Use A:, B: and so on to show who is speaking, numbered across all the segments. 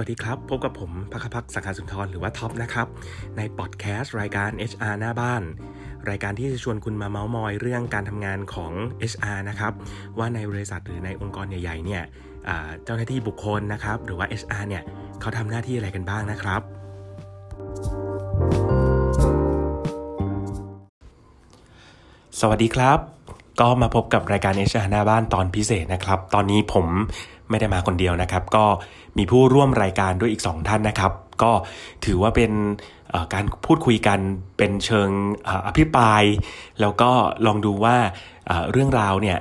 A: วัสดีครับ พบกับผมพักพักสังขาสุนทรหรือว่าท็อปนะครับ ในพอดแคสต์รายการ HR หน้าบ้าน รายการที่จะชวนคุณมาเมาส์มอยเรื่องการทำงานของ HR นะครับ ว่าในบริษัทหรือในองค์กรใหญ่ๆเนี่ยเจ้าหน้าที่บุคคลนะครับ หรือว่า HR เนี่ยเขาทำหน้าที่อะไรกันบ้างนะครับ สวัสดีครับ ก็มาพบกับรายการ HR หน้าบ้านตอนพิเศษนะครับ ตอนนี้ผม ไม่ได้มาคนเดียวนะครับ ก็มีผู้ร่วมรายการด้วยอีก 2 ท่านนะครับ ก็ถือว่าเป็นการพูดคุยกันเป็นเชิงอภิปราย แล้วก็ลองดูว่าเรื่องราวเนี่ย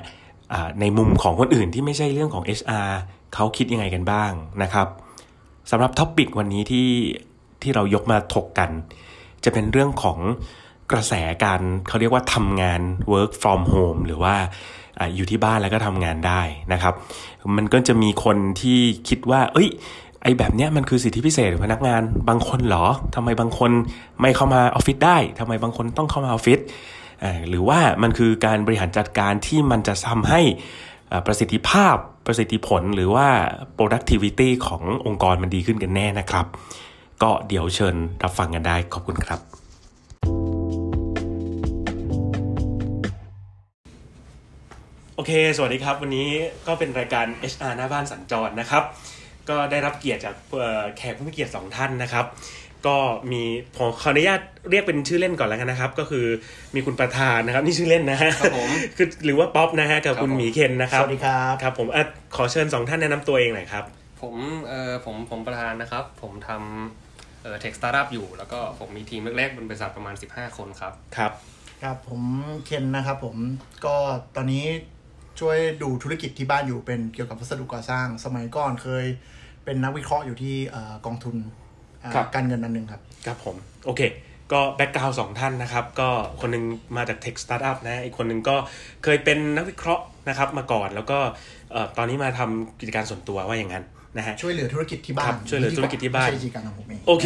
A: ในมุมของคนอื่นที่ไม่ใช่เรื่องของ HR เขาคิดยังไงกันบ้างนะครับสำหรับท็อปปิกวันนี้ที่ที่เรายกมาถกกัน จะเป็นเรื่องของกระแสการเขาเรียกว่าทำงาน work from home หรือว่า อยู่ที่บ้านแล้วก็ทำงานได้นะครับ มันก็จะมีคนที่คิดว่า เอ้ย ไอ้แบบเนี้ยมันคือสิทธิพิเศษพนักงานบางคนเหรอทำไมบางคนไม่เข้ามาออฟฟิศได้ทำไมบางคนต้องเข้ามาออฟฟิศหรือว่ามันคือการบริหารจัดการที่มันจะทำให้ประสิทธิภาพประสิทธิผลหรือว่า productivity ขององค์กรมันดีขึ้นกันแน่นะครับ ก็เดี๋ยวเชิญรับฟังกันได้ขอบคุณครับ โอเค สวัสดีครับ วันนี้ก็เป็นรายการ HR หน้าบ้านสัญจรนะครับ ก็ได้รับเกียรติจากแขกผู้มีเกียรติสองท่านนะครับ ก็มีผมขออนุญาตเรียกเป็นชื่อเล่นก่อนแล้วกันนะครับ ก็คือมีคุณประธานนะครับนี่ชื่อเล่นนะฮะ
B: ครับผม
A: คือหรือว่าป๊อปนะฮะกับคุณหมีเคนนะครับ
C: สวัสดีครับ
A: ครับผมอขอเชิญสองท่านแนะนำตัวเองหน่อยครับ
B: ผมเอ่อผมผมประธานนะครับ ผมทำเอ่อ tech startup อยู่ แล้วก็ผมมีทีมแรกๆเป็นบริษัทประมาณ 15 คนครับ
A: ครับ
C: ครับผมเคนนะครับ ผมก็ตอนนี้ ช่วยดูธุรกิจที่บ้านอยู่เป็นเกี่ยวกับวัสดุก่อสร้าง สมัยก่อนเคยเป็นนักวิเคราะห์อยู่ที่กองทุนการเงินอันหนึ่งครับ
A: ครับผม โอเค ก็ background สองท่านนะครับ ก็คนนึงมาจาก tech startup นะ อีกคนนึงก็เคยเป็นนักวิเคราะห์นะครับมาก่อน แล้วก็ตอนนี้มาทำกิจการส่วนตัวว่าอย่างนั้นนะฮะ
C: ช่วยเหลือธุรกิจที่บ้าน
A: ช่วยเหลือธุรกิจที่บ้านโอเค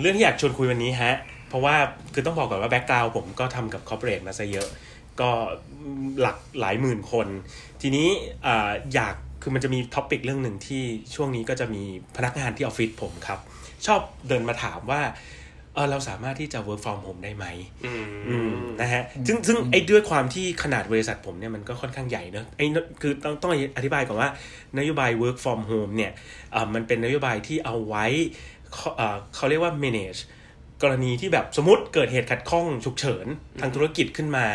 A: เรื่องที่อยากชวนคุยวันนี้ฮะ เพราะว่าคือต้องบอกก่อนว่า background ผมก็ทำกับ corporate มาซะเยอะ ก็หลักหลายหมื่นคน ทีนี้ออยากคือมันจะมี topic เรื่องหนึ่งที่ช่วงนี้ก็จะมีพนักงานที่ออฟฟิศผมครับ ชอบเดินมาถามว่าเออเราสามารถที่จะ work from home ได้ไหมนะฮะ ซึ่งซึ่งไอ้ด้วยความที่ขนาดบริษัทผมเนี่ยมันก็ค่อนข้างใหญ่เนอะไอ้คือต้องต้องอธิบายก่อนว่านโยบาย work from home เนี่ยมันเป็นนโยบายที่เอาไว้เขาเรียกว่า manage กรณีที่แบบสมมติเกิดเหตุขัดข้องฉุกเฉินทางธุรกิจขึ้นมา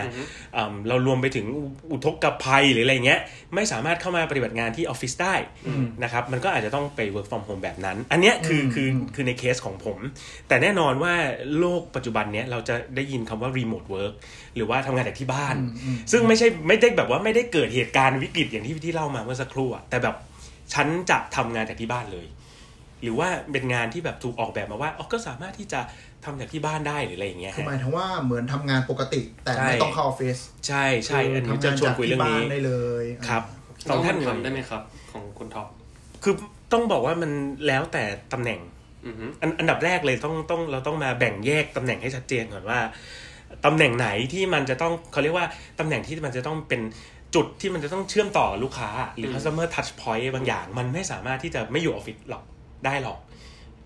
A: เรารวมไปถึงอุทกภัยหรืออะไรเงี้ยไม่สามารถเข้ามาปฏิบัติงานที่ออฟฟิศได้นะครับมันก็อาจจะต้องไป work from home แบบนั้น อันนี้คือคือคือในเคสของผม แต่แน่นอนว่าโลกปัจจุบันเนี้ยเราจะได้ยินคำว่า remote work หรือว่าทำงานจากที่บ้าน ซึ่งไม่ใช่ไม่ได้แบบว่าไม่ได้เกิดเหตุการณ์วิกฤตอย่างที่ที่เล่ามาเมื่อสักครู่แต่แบบฉันจะทำงานจากที่บ้านเลย หรือว่าเป็นงานที่แบบถูกออกแบบมาว่าอ๋อก็สามารถที่จะ ทำจากที่บ้านได้หรืออะไรอย่างเงี้ย
C: คือหมายถึงว่าเหมือนทำงานปกติ แต่ไม่ต้องเข้าออฟฟิศ
A: ใช่ใช่อันนี้จะชวนคุยเรื่องนี้
C: ได้เลย
A: ครับ
B: สองท่านทำได้ไหมครับ ของคุณท็อป
A: คือต้องบอกว่ามันแล้วแต่ตำแหน่งอันดับแรกเลยต้องต้องเราต้องมาแบ่งแยกตำแหน่งให้ชัดเจนก่อนว่าตำแหน่งไหนที่มันจะต้องเขาเรียกว่าตำแหน่งที่มันจะต้องเป็นจุดที่มันจะต้องเชื่อมต่อลูกค้า หรือ customer touch point บางอย่าง มันไม่สามารถที่จะไม่อยู่ออฟฟิศหรอกได้หรอก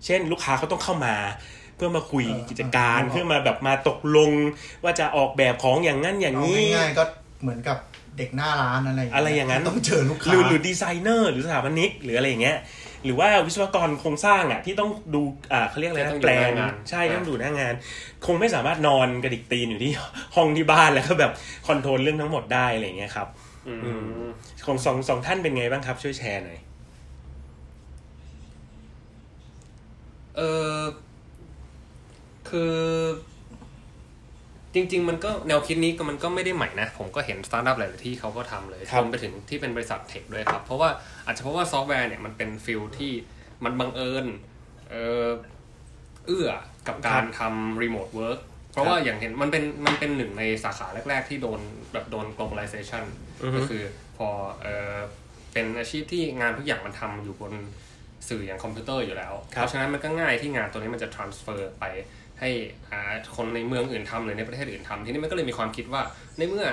A: เช่น ลูกค้าเขาต้องเข้ามา เพื่อมาคุยกิจการเพื่อมาแบบมาตกลง ว่าจะออกแบบของอย่างนั้นอย่างนี้
C: ง่ายๆก็เหมือนกับเด็กหน้าร้านอะไร
A: อะไรอย่างนั้น
C: ต้องเจอลูกค้า
A: หรือหรือดีไซเนอร์หรือสถาปนิกหรืออะไรอย่างเงี้ยหรือว่าวิศวกรโครงสร้างอะที่ต้องดูอ่าเขาเรียกอะไรนะแปลนใช่ต้องดูหน้างาน คงไม่สามารถนอนกระดิกตีนอยู่ที่ห้องที่บ้านแล้วก็แบบ control เรื่องทั้งหมดได้อะไรเงี้ยครับของสองสองท่านเป็นไงบ้างครับ ช่วยแชร์หน่อย
B: เออคือจริง ๆ มันก็แนวคิดนี้ก็มันก็ไม่ได้ใหม่นะ ผมก็เห็นสตาร์ทอัพหลายที่เขาก็ทำเลยรวมไปถึงที่เป็นบริษัทเทคด้วยครับ เพราะว่าอาจจะเพราะว่าซอฟต์แวร์เนี่ยมันเป็น field ที่มันบังเอิญเออเอื้อกับการทำ remote work เพราะว่าอย่างเห็นมันเป็นมันเป็นหนึ่งในสาขาแรก ๆ ที่โดนแบบโดน globalization ก็คือพอเออเป็นอาชีพที่งานทุกอย่างมันทำอยู่บน สื่ออย่างคอมพิวเตอร์อยู่แล้ว เพราะฉะนั้นมันก็ง่ายที่งานตัวนี้มันจะ transfer ไปให้คนในเมืองอื่นทำหรือในประเทศอื่นทำทีนี้มันก็เลยมีความคิดว่าในเมื่อ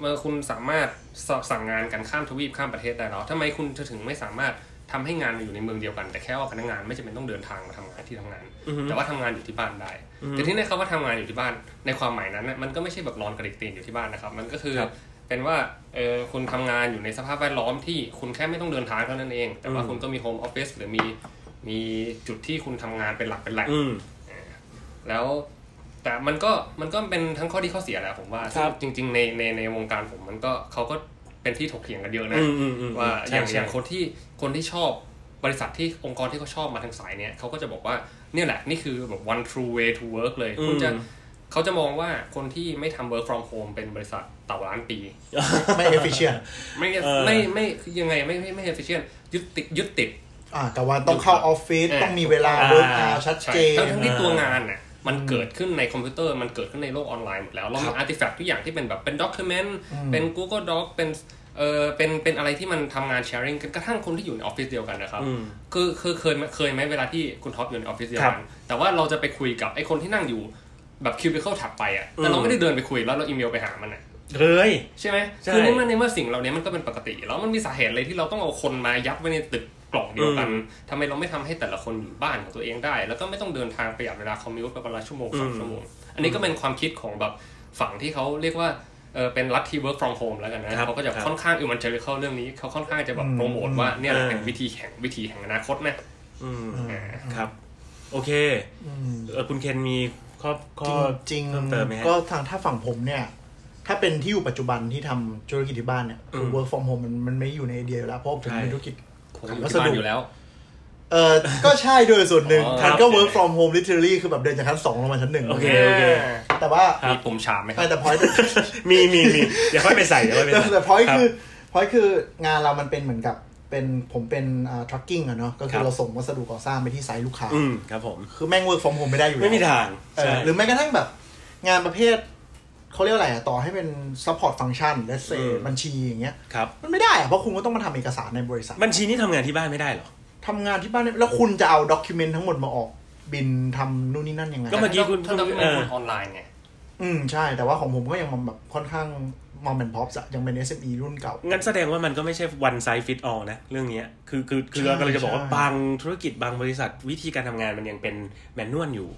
B: เมื่อคุณสามารถสั่งงานกันข้ามทวีปข้ามประเทศได้แล้วทำไมคุณจะถึงไม่สามารถทำให้งานมันอยู่ในเมืองเดียวกัน แต่แค่ว่าพนักงานไม่จำเป็นต้องเดินทางมาทำงานที่ทำงาน แต่ว่าทำงานอยู่ที่บ้านได้ แต่ที่ในคำว่าทำงานอยู่ที่บ้านในความหมายนั้นนะมันก็ไม่ใช่แบบนอนกระดิกตีนอยู่ที่บ้านนะครับ มันก็คือ
A: ครับ
B: เป็นว่าเออคุณทำงานอยู่ในสภาพแวดล้อมที่คุณแค่ไม่ต้องเดินทางเท่านั้นเอง แต่ว่า
A: อืม
B: คุณก็มี home office หรือมีมีจุดที่คุณทำงานเป็นหลักเป็นแหล่ง
A: อืม
B: แล้วแต่มันก็มันก็เป็นทั้งข้อดีข้อเสียแหละผมว่า
A: ครับ
B: ซึ่งจริง ๆ ในในในวงการผมมันก็เขาก็เป็นที่ถกเถียงกันเยอะนะ
A: อืมอืมอืม
B: ว่า
A: ใช่
B: อย่าง
A: ใช่
B: อย่างคนที่คนที่ชอบบริษัทที่องค์กรที่เขาชอบมาทางสายเนี้ยเขาก็จะบอกว่าเนี่ยแหละนี่คือแบบ one true way to work เลย
A: อืม
B: คุณจะ เขาจะมองว่าคนที่ไม่ทำ work from home เป็นบริษัทเต่าล้านปี
C: ไม่ efficient
B: ไม่
A: เออ
B: ไม่ไม่ยังไงไม่ไม่ไม่ efficient ยึดติดยึดติด
C: อ่า แต่ว่าต้องเข้าออฟฟิศ
B: เออ
C: ต้องมีเวลา
A: อ่า
C: เวิร์กอาชัด
B: ใช่
C: เจน
B: ทั้งทั้งที่ตัวงานน่ะมันเกิดขึ้นในคอมพิวเตอร์มันเกิดขึ้นในโลกออนไลน์หมดแล้วเรา
A: ครั
B: มี
A: บ
B: อาร์ติแฟกต์ทุกอย่างที่เป็นแบบเป็นด็อกิเมนต์
C: อืม
B: เป็น Google Doc เป็นเออเป็นเป็นอะไรที่มันทำงานแชร์ริงกันกระทั่งคนที่อยู่ในออฟฟิศเดียวกันนะครับ
A: อืม
B: คือคือเคยเคยไหมเวลาที่คุณท็อปอยู่ในออฟฟิศเดียว
A: ครั
B: กับนแต่ว่าเราจะไปคุยกับไอ้คนที่นั่งอยู่ แบบคิวบิเคิลถัดไปอะแต่เรา
A: อืม
B: ไม่ได้เดินไปคุยแล้วเราอีเมลไปหามันอะ
A: เลย
B: ใช่ไหม
A: ใช่
B: คือในเมื่อในเมื่อสิ่งเหล่านี้มันก็เป็นปกติ แล้วมันมีสาเหตุอะไรที่เราต้องเอาคนมายัดไว้ในตึกกล่องเดียวกันทำไมเราไม่ทำให้แต่ละคนอยู่บ้านของตัวเองได้ แล้วก็ไม่ต้องเดินทางประหยัดเวลาคอมมิวต์ไปวันละชั่วโมงสอง
A: อืม
B: ชั่วโมง อันนี้ก็เป็นความคิดของแบบฝั่งที่เขาเรียกว่าเออเป็นรัฐที่ work from home แล้วกันนะเขาก็จะค่อนข้างอิมันเจอเข้าเรื่องนี้เขาค่อนข้างจะแบบโปรโมทว่าเนี่ยแหละเป็นวิธีแห่งวิธีแห่งอนาคตนะ
A: อืม
B: อ่า
A: ครับ โอเค
C: อืม
A: เออคุณเคนมี ข้อข้อ
C: จริง
A: เพิ่มเติมไหมฮะ
C: ๆก็ทางถ้าฝั่งผมเนี่ย ถ้าเป็นที่อยู่ปัจจุบันที่ทำธุรกิจที่บ้านเนี่ยคือ
A: อืม
C: work from home มันมันไม่อยู่ในไอเดียอยู่แล้ว เพราะผม
A: ใช่
C: เป็นธุรกิจ
B: ผมอยู่ที่บ้านอยู่แล้ว
C: เออก็ใช่โดยส่วนหนึ่ง
B: อ๋อ
C: มันก็
B: ครับ
C: work from home literally คือแบบเดินจากชั้นสองลงมาชั้นหนึ่ง
A: โอเคโอเค
C: แต่ว่า
B: มีปุ่มชามไหมครั
C: ไม่
B: บ
C: แต่ point
A: มีมีมีอย่าค่อยไปใส่อย่าค่อยไป
C: แต่
A: ใส่
C: แต่ point
A: รับ
C: คือ point คืองานเรามันเป็นเหมือนกับ เป็นผมเป็นอ่า trucking อะเนาะก็คื
A: ครั
C: อบ เราส่งวัสดุก่อสร้างไปที่ไซต์ลูกค้า
A: อืมครับผม
C: คือแม่ง work from home ไม่ได้อยู่แล้ว
A: ไม่มีทาง
C: เออ
A: ใช่
C: หรือแม้กระทั่งแบบ งานประเภทเขาเรียกอะไรอะต่อให้เป็น support function let's say
A: อืม
C: บัญชีอย่างเงี้ย
A: ครับ
C: มันไม่ได้อะเพราะคุณก็ต้องมาทำเอกสารในบริษัท
A: บัญชีนี่ทำงานที่บ้านไม่ได้เหรอ
C: ทำงานที่บ้านเนี่ยแล้วคุณจะเอาด็อกิเมนต์ทั้งหมดมาออกบินทำนู่นนี่นั่นยังไง
A: ก็เมื่อกี้คุณ
B: ถ้าเรา
A: คุณ
B: เป็น
A: เออ
B: คนออนไลน์ไง
C: อืมใช่แต่ว่าของผมก็ยังแบบค่อนข้าง มองเป็นพ็อปอะยังเป็น SME รุ่นเก่า
A: งั้นแสดงว่ามันก็ไม่ใช่ one size fit all นะ เรื่องเนี้ยคือคือคือ
C: ใช่
A: เรากำลังจะบอกว่า
C: ใช่
A: บางธุรกิจบางบริษัทวิธีการทำงานมันยังเป็น manual อยู่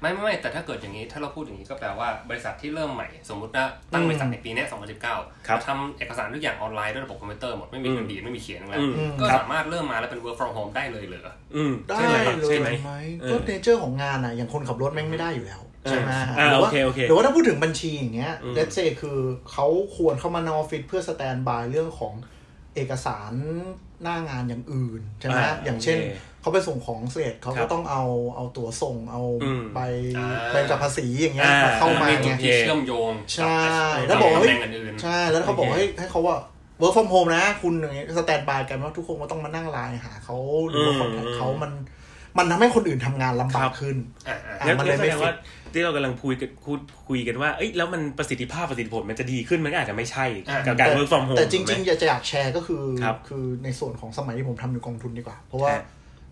B: ไม่ไม่ไม่แต่ถ้าเกิดอย่างนี้ถ้าเราพูดอย่างนี้ก็แปลว่าบริษัทที่เริ่มใหม่ สมมติว่าตั้งบริษัทในปีเนี้ย2019
A: ครับ
B: ทำเอกสารทุกอย่างออนไลน์ด้วยระบบคอมพิวเตอร์หมดไม่มี
A: อืม
B: พิมพ์ดีดไม่มีเขียนแล้ว
A: อืม
B: ก็
A: ครับ
B: สามารถเริ่มมาแล้วเป็น work from home ได้เลยเหรอ
A: อืม
C: ได้
A: ใช่ไหม
C: เลย
A: ใช่ไหม
C: ไหม
A: เออ
C: ก็ nature ของงานอะอย่างคนขับรถแม่งไม่ได้อยู่แล้ว ใช่ไหม
A: อ่า
C: หรือว่า
A: โอเคโอเค
C: หรือว่าถ้าพูดถึงบัญชีอย่างเงี้ย
A: อืม
C: let's say คือเขาควรเข้ามาในออฟฟิศเพื่อ standby เรื่องของเอกสารหน้างานอย่างอื่นใช่ไหม
A: อ่า
C: อย่างเช่น
A: โอเค
C: เขาไปส่งของเสร็จเขา
A: ครั
C: ก็
A: บ
C: ต้องเอาเอาตั๋วส่งเอา
A: อืม
C: ใบ
B: อ่า
C: ใบกับภาษีอย่างเงี้ย
A: อ่า
C: เข้ามา
B: มี
C: ไง
B: จุดที่เชื่อมโยง
C: ใช่
B: กับ
C: แล้วบอกว่า
B: ตำ
C: เฮ้ย
B: แหน่งอื่นๆ
C: ใช่แล้วเขาบอก
A: โอเค
C: ให้ให้เขาว่า work from home นะ คุณอย่างเงี้ยสแตนบายกันว่าทุกคนก็ต้องมานั่งไลน์หาเขาหรือว่าคอนแทคเขามันมันทำให้คนอื่นทำงานลำบากขึ้น
B: อะอะ
C: อะ
A: งั้น
C: มันเล
A: งั้
C: ย
A: นแส
C: ไม่
A: ดง
C: fit
A: ว่า ที่เรากำลังคุยกันคุยคุยกันว่า เอ้ยแล้วมันประสิทธิภาพประสิทธิผลมันจะดีขึ้นมันก็อาจจะไม่ใช่
B: อ่า
A: กับการ
C: แต่
A: work from home
C: แต่จริง
A: ถูก
C: ๆ
A: ไหม
C: อยากจะอยากแชร์ก็คือ
A: ครับ
C: คือในส่วนของสมัยที่ผมทำอยู่กองทุนดีกว่า เพราะว่า
A: ฮะ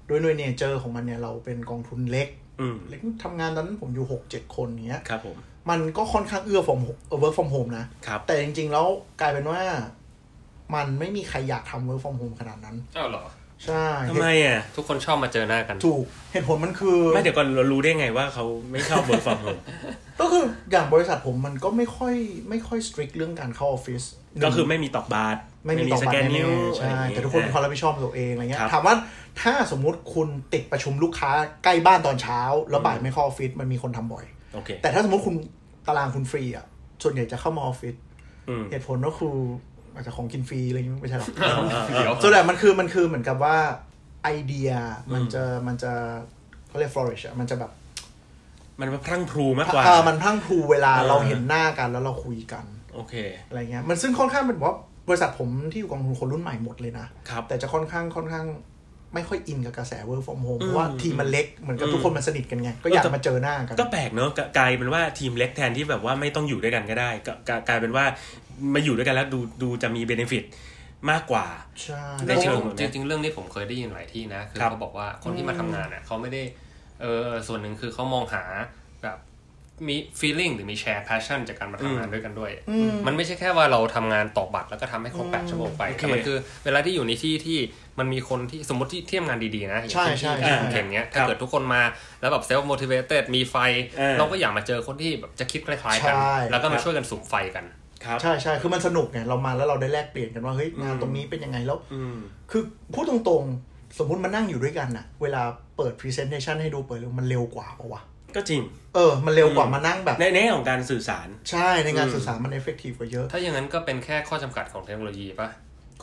C: ด้วยด้วยเนเจอร์ของมันเนี่ยเราเป็นกองทุนเล็ก
A: อืม
C: เล็กทำงานตอนนั้นผมอยู่หกเจ็ดคนอย่างเงี้ย
A: ครับผม
C: มันก็ค่อนข้างเอื้อ from work from home นะ
A: ครับ
C: แต่จริงๆแล้วกลายเป็นว่า มันไม่มีใครอยากทำ work from home ขนาดนั้น
B: อ้าวเหรอ
C: ใช่
A: ทำไมอะ
B: ทุกคนชอบมาเจอหน้ากัน
C: ถูกเหตุผลมันคือ
A: ไม่เดี๋ยวก่อนเรารู้ได้ไงว่าเขาไม่ชอบ work from home
C: ก็คืออย่างบริษัทผมมันก็ไม่ค่อยไม่ค่อย strict เรื่องการเข้าออฟฟิศ
A: ก็คือไม่มีตอกบาร์
C: ไม่มีต่อ
A: ส
C: บัต
A: แก
C: ร
A: น
C: แน่
A: นิ้ว
C: ๆใช่
A: อะไรอย่างงี้
C: แต่ทุกคนมีความรับผิดชอบตัวเองอะไรเงี้ย
A: ครับ
C: ถามว่าถ้าสมมุติคุณติดประชุมลูกค้าใกล้บ้านตอนเช้า แล้วบ่ายไม่เข้าออฟฟิศมันมีคนทำบ่อย
A: โอเค
C: แต่ถ้าสมมติคุณตารางคุณฟรีอะส่วนใหญ่จะเข้ามาออฟฟิศ
A: อืม
C: เหตุผลก็คือ อาจจะของกินฟรีอะไรอย่างงี้ไม่ใช่หรอก
B: เดี๋ยว
C: ส่วนใหญ่มันคือมันคือเหมือนกับว่าไอเดียมันจะมันจะเขาเรียก flourish อะมันจะแบบ
A: มันพรั่งพรูมากกว่า
C: เออมันพรังพรูเวลา
A: เออ
C: เราเห็นหน้ากันแล้วเราคุยกัน
A: โอเค
C: อะไรเงี้ย มันซึ่งค่อนข้างเป็นว่าบริษัทผมที่อยู่กองทุนคนรุ่นใหม่หมดเลยนะ
A: ครับ
C: แต่จะค่อนข้างค่อนข้างไม่ค่อยอินกับกระแส work from home
A: อืม
C: เพราะว่าทีมมันเล็กเหมือนกับ
A: อืม
C: ทุกคนมันสนิทกันไง ก็อยากมาเจอหน้ากัน
A: ก็แปลกเนอะกลกลายเป็นว่าทีมเล็กแทนที่แบบว่าไม่ต้องอยู่ด้วยกันก็ได้กกลายเป็นว่า มาอยู่ด้วยกันแล้วดูดูจะมีเบนฟิตมากกว่า
C: ใช่
A: ในเชิง
B: จริงๆจริง ๆ เรื่องนี้ผมเคยได้ยินหลายที่นะ คือ
A: ครับ
B: เขาบอกว่าคนที่มาทำงานอะเขาไม่ได้เออส่วนหนึ่งคือเขามองหาแบบมี feeling หรือมีแชร์ passion จากการมาทำงานด้วยกันด้วย มันไม่ใช่แค่ว่าเราทำงานตอกบัตรแล้วก็ทำให้ครบแปดชั่วโมงไป
A: โอเค
B: แต่มันคือเวลาที่อยู่ในที่ที่มันมีคนที่สมมติที่ที่ทำงานดีๆนะอย่าง
C: ใช่
B: ที่
C: ใช่
B: ที่
C: ใช่
B: คุณเคนเนี้ย
A: ครั
B: ถ้า
A: บ
B: เกิดทุกคนมาแล้วแบบ self motivated มีไฟ
A: เออ
B: เราก็อยากมาเจอคนที่แบบจะคิดคล้ายๆกัน
C: ใช่
B: แล้วก็
A: ครั
B: มา
A: บ
B: ช่วยกันสูบไฟกัน
A: ครับ
C: ใช่ใช่คือมันสนุกไงเรามาแล้วเราได้แลกเปลี่ยนกันว่าเฮ้ยงานตรงนี้เป็นยังไงแล้ว
A: อืม
C: คือพูดตรงๆ สมมุติมานั่งอยู่ด้วยกันอะเวลาเปิด presentation ให้ดูเปิดเรื่องมันเร็วกว่าปะวะ
A: ก็จริง
C: เออ มันเร็วกว่ามานั่งแบบ
A: ในในแง่ของการสื่อสาร
C: ใช่ ในงาน
A: อืม
C: สื่อสารมัน effective กว่าเยอะ
B: ถ้าอย่างนั้นก็เป็นแค่ข้อจำกัดของเทคโนโลยีป่ะ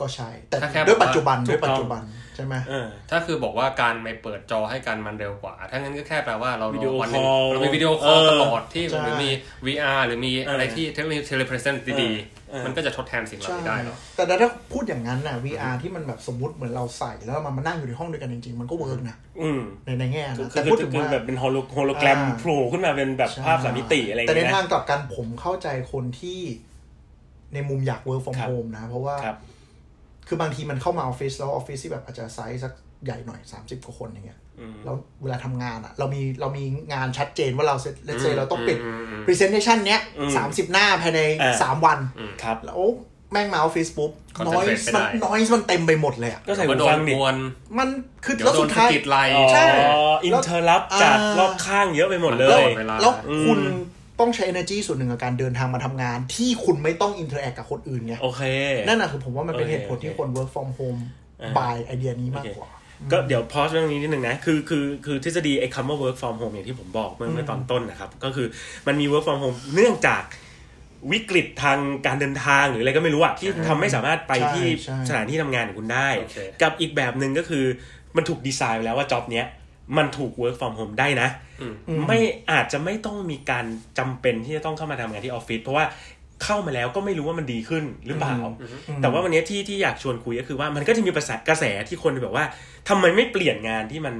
C: ก็ใช่ แต่
B: ถ้าแค่
C: ด้วย
B: บอกว่า
C: ปัจจุบัน
A: ถู
C: ด้วย
A: กต้อง
C: ปัจจุบันใช่ไหม
A: เออ
B: ถ้าคือบอกว่าการไม่เปิดจอให้กันมันเร็วกว่า ถ้างั้นก็แค่แปลว่าเรา
A: วิดีโอ
B: วันหนึ่ง
A: call
B: เรามีวิดีโอคอล
A: เออ
B: ตลอดที่
C: ใช่
B: หรือมี VR หรือมีอะไร
A: เออ
B: ที่เทคโนโลยี telepresence ดี
A: เออ
B: ๆมันก็จะทดแทนสิ่งเหล่า
C: ใช่
B: นี้ได้เนาะ
C: แต่ถ้าพูดอย่างนั้นน่ะ VR ที่มันแบบสมมุติเหมือนเราใส่แล้วมันมานั่งอยู่ในห้องด้วยกันจริงๆ มันก็ work นะ
A: อืม
C: ในในแง่
A: คือ
C: นะ
A: คื
C: แต่
A: อ
C: พูดถึง
A: คือ
C: ว่า
A: แบบเป็นโฮโลโฮโลแกรม
C: อ่า
A: โผล่ขึ้นมาเป็นแบบ
C: ใช่
A: ภาพสามมิติอะไรอย่าง
C: แต่ใน
A: เงี้ย
C: ทาง
A: นะ
C: กลับกันผมเข้าใจคนที่ในมุมอยาก work from
A: ครับ
C: home นะ เพราะว่า
A: ครับ
C: คือบางทีมันเข้ามาออฟฟิศแล้วออฟฟิศที่แบบอาจจะไซส์สักใหญ่หน่อย 30กว่าคนอย่างเงี้ย
A: อืม
C: แล้วเวลาทำงานอะเรามีเรามีงานชัดเจนว่าเราเซตเลเซเราต้องปิด
B: อืมอืม
C: presentation เนี้ย
A: อืม
C: สามสิบหน้าภายใน
A: อ่า
C: สามวัน
A: ครับ
C: แล้วแม่งมาออฟฟิศปุ๊บ
B: Concentrate
C: น้อย
B: ไม่
C: มัน
B: ได้
C: น้อยมันเต็มไปหมดเลยอะ
A: ก็ใส่
B: เดี๋ยว
A: หู
B: โด
A: ฟั
B: น
A: งดิ
B: กวน
C: มันคือ
B: เดี๋ย
C: แล้วว
B: โด
C: สุ
B: น
C: ด
B: สะ
C: ท้าย
B: กิดไหล
A: อ๋อ
C: ใช่
A: อินเทอร์ลับจาก
C: อ่าร
A: อบข้างเยอะไปหมดเล
C: แล้ว
A: ย
B: เวลา
C: แล้วคุณ
A: อืม
C: ต้องใช้ energy ส่วนหนึ่งกับการเดินทางมาทำงาน ที่คุณไม่ต้อง interact กับคนอื่นไง
A: โอเค
C: นั่นน่ะคือผมว่ามันเป็น
A: โอเค
C: เหตุผลที่
A: โอเค
C: คน work from home
A: อ่า
C: by ไอเดียนี้มากกว่า
A: ก็เดี๋ยวพอสเรื่องนี้นิดนึงนะ คือคือคือทฤษฎีไอ้คำว่า work from home อย่างที่ผมบอกเมื่อเมื่อตอนต้นนะครับ ก็คือมันมี work from home เนื่องจากวิกฤตทางการเดินทางหรืออะไรก็ไม่รู้อะที่ทำไม่สามารถไป
C: ใช่
A: ที่
C: ใช่
A: สถานที่ทำงานของคุณได้
B: โอเค
A: กับอีกแบบหนึ่งก็คือมันถูกดีไซน์ไว้แล้วว่าจ็อบเนี้ยมันถูก work from home ได้นะ
B: อืม
A: ไม่อาจจะไม่ต้องมีการจำเป็นที่จะต้องเข้ามาทำงานที่ออฟฟิศเพราะว่าเข้ามาแล้วก็ไม่รู้ว่ามันดีขึ้นหรือเปล่า แต่ว่าวันนี้ที่ที่อยากชวนคุยก็คือว่ามันก็จะมีกระแสกระแสที่คนแบบว่าทำไมไม่เปลี่ยนงานที่มัน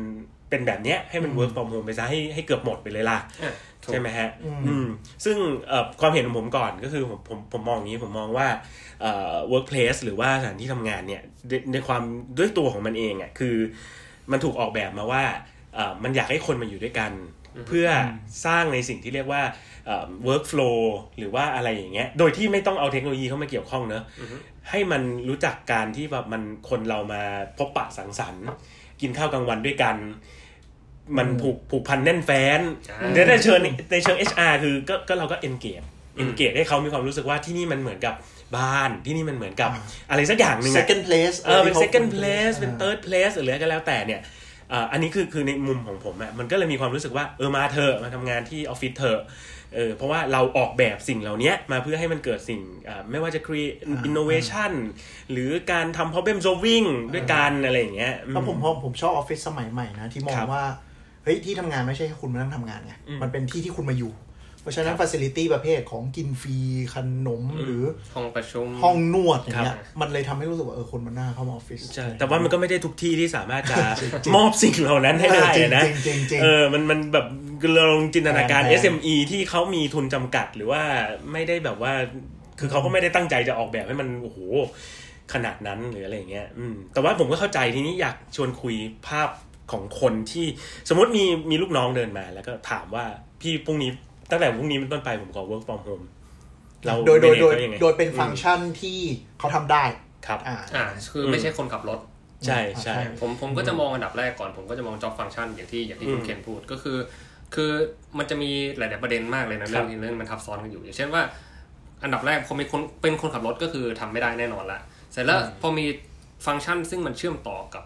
A: เป็นแบบเนี้ยให้มัน work from home ไปซะให้ให้เกือบหมดไปเลยล่ะ
B: อะถูก
A: ใช่ไหมฮะ
C: อืม
A: อืมซึ่งเอ่อความเห็นของผมก่อนก็คือผมผมผมมองอย่างนี้ผมมองว่าเอ่อ workplace หรือว่าสถานที่ทำงานเนี่ยในในความด้วยตัวของมันเองอะคือ มันถูกออกแบบมาว่าเอ่อ มันอยากให้คนมาอยู่ด้วยกัน เพื่อสร้างในสิ่งที่เรียกว่าเอ่อ workflow หรือว่าอะไรอย่างเงี้ย โดยที่ไม่ต้องเอาเทคโนโลยีเข้ามาเกี่ยวข้องเนอะให้มันรู้จักการที่แบบมันคนเรามาพบปะสังสรรค์กินข้าวกลางวันด้วยกัน มันผูกผูกพันแน่นแฟ้น
B: ใช่
A: เดี๋ยวในเชิงในเชิง HR คือก็ก็เราก็ engage engage ให้เขามีความรู้สึกว่าที่นี่มันเหมือนกับบ้านที่นี่มันเหมือนกับ อะไรสักอย่างหนึ่งอะ
C: second place
A: เออเป็น
C: ที่ขา
A: second place เป็น
C: อ่า
A: third place หรืออะไรก็แล้วแต่เนี่ย อ่าอันนี้คือคือในมุมของผมอะมันก็เลยมีความรู้สึกว่าเออมาเถอะมาทำงานที่ออฟฟิศเถอะเออเพราะว่าเราออกแบบสิ่งเหล่านี้มาเพื่อให้มันเกิดสิ่งอ่าไม่ว่าจะ create innovation หรือการทำ problem solving ด้วยกันอะไรอย่างเงี้ยอื
C: แล้วผมพอผมชอบออฟฟิศสมัยใหม่นะ ที่มอ
A: ค
C: ง
A: รับ
C: ว่า เฮ้ย ที่ทำงานไม่ใช่แค่คุณมานั่งทำงานไง
A: อืม
C: มันเป็นที่ที่คุณมาอยู่ เพราะฉะนั้นฟ a ซิลิตี้ประเภทของกินฟรีขนมหรือ
B: ห้องประชุม
C: ห้องนวดอย่างเงี้
A: ค
C: ย
A: รับ
C: มันเลยทำให้รู้สึกว่าเออคนมันน่าเข้ามาออฟฟิศ
A: ใช่แต่ว่ามันก็ไม่ได้ทุกที่ที่สามารถจะมอบสิ่งเหล่านั้นให้ได้
C: เออจริง
A: นะ
C: จริงจริงจริง
A: เออมันมันแบบเราลองจินตนาการ
C: แพงๆ
A: SME ที่เขามีทุนจำกัดหรือว่าไม่ได้แบบว่า คือเขาก็ไม่ได้ตั้งใจจะออกแบบให้มันโอ้โหขนาดนั้นหรืออะไรอย่างเงี้ยอืมแต่ว่าผมก็เข้าใจทีนี้อยากชวนคุยภาพของคนที่สมมติมีมีลูกน้องเดินมา แล้วก็ถามว่าพี่พรุ่งนี้ ตั้งแต่พรุ่งนี้เป็นต้นไปผมขอ work from home เรา
C: โดยโดย
A: manage
C: โดย
A: เขายังไง
C: โดยเป็นฟังก์ชันที่เขาทำได้
A: ครับ
C: อ่า
B: อ่าคือไม่ใช่คนขับรถ
A: ใช่ใช่
C: ใช่
B: ผมผมก็จะมองอันดับแรกก่อน ผมก็จะมอง job function อย่างที่อย่างที่คุ
A: อื
B: ณ
A: ม
B: เคนพูดก็คือ คือมันจะมีหลาย ๆ ประเด็นมากเลยนะ
A: ครั
B: เรื่
A: บ
B: องนี้เรื่องมันทับซ้อนกันอยู่ อย่างเช่นว่า อันดับแรกพอมีคนเป็นคนขับรถก็คือทำไม่ได้แน่นอนละเสร็จแล้วพอมีฟังก์ชันซึ่งมันเชื่อมต่อกับ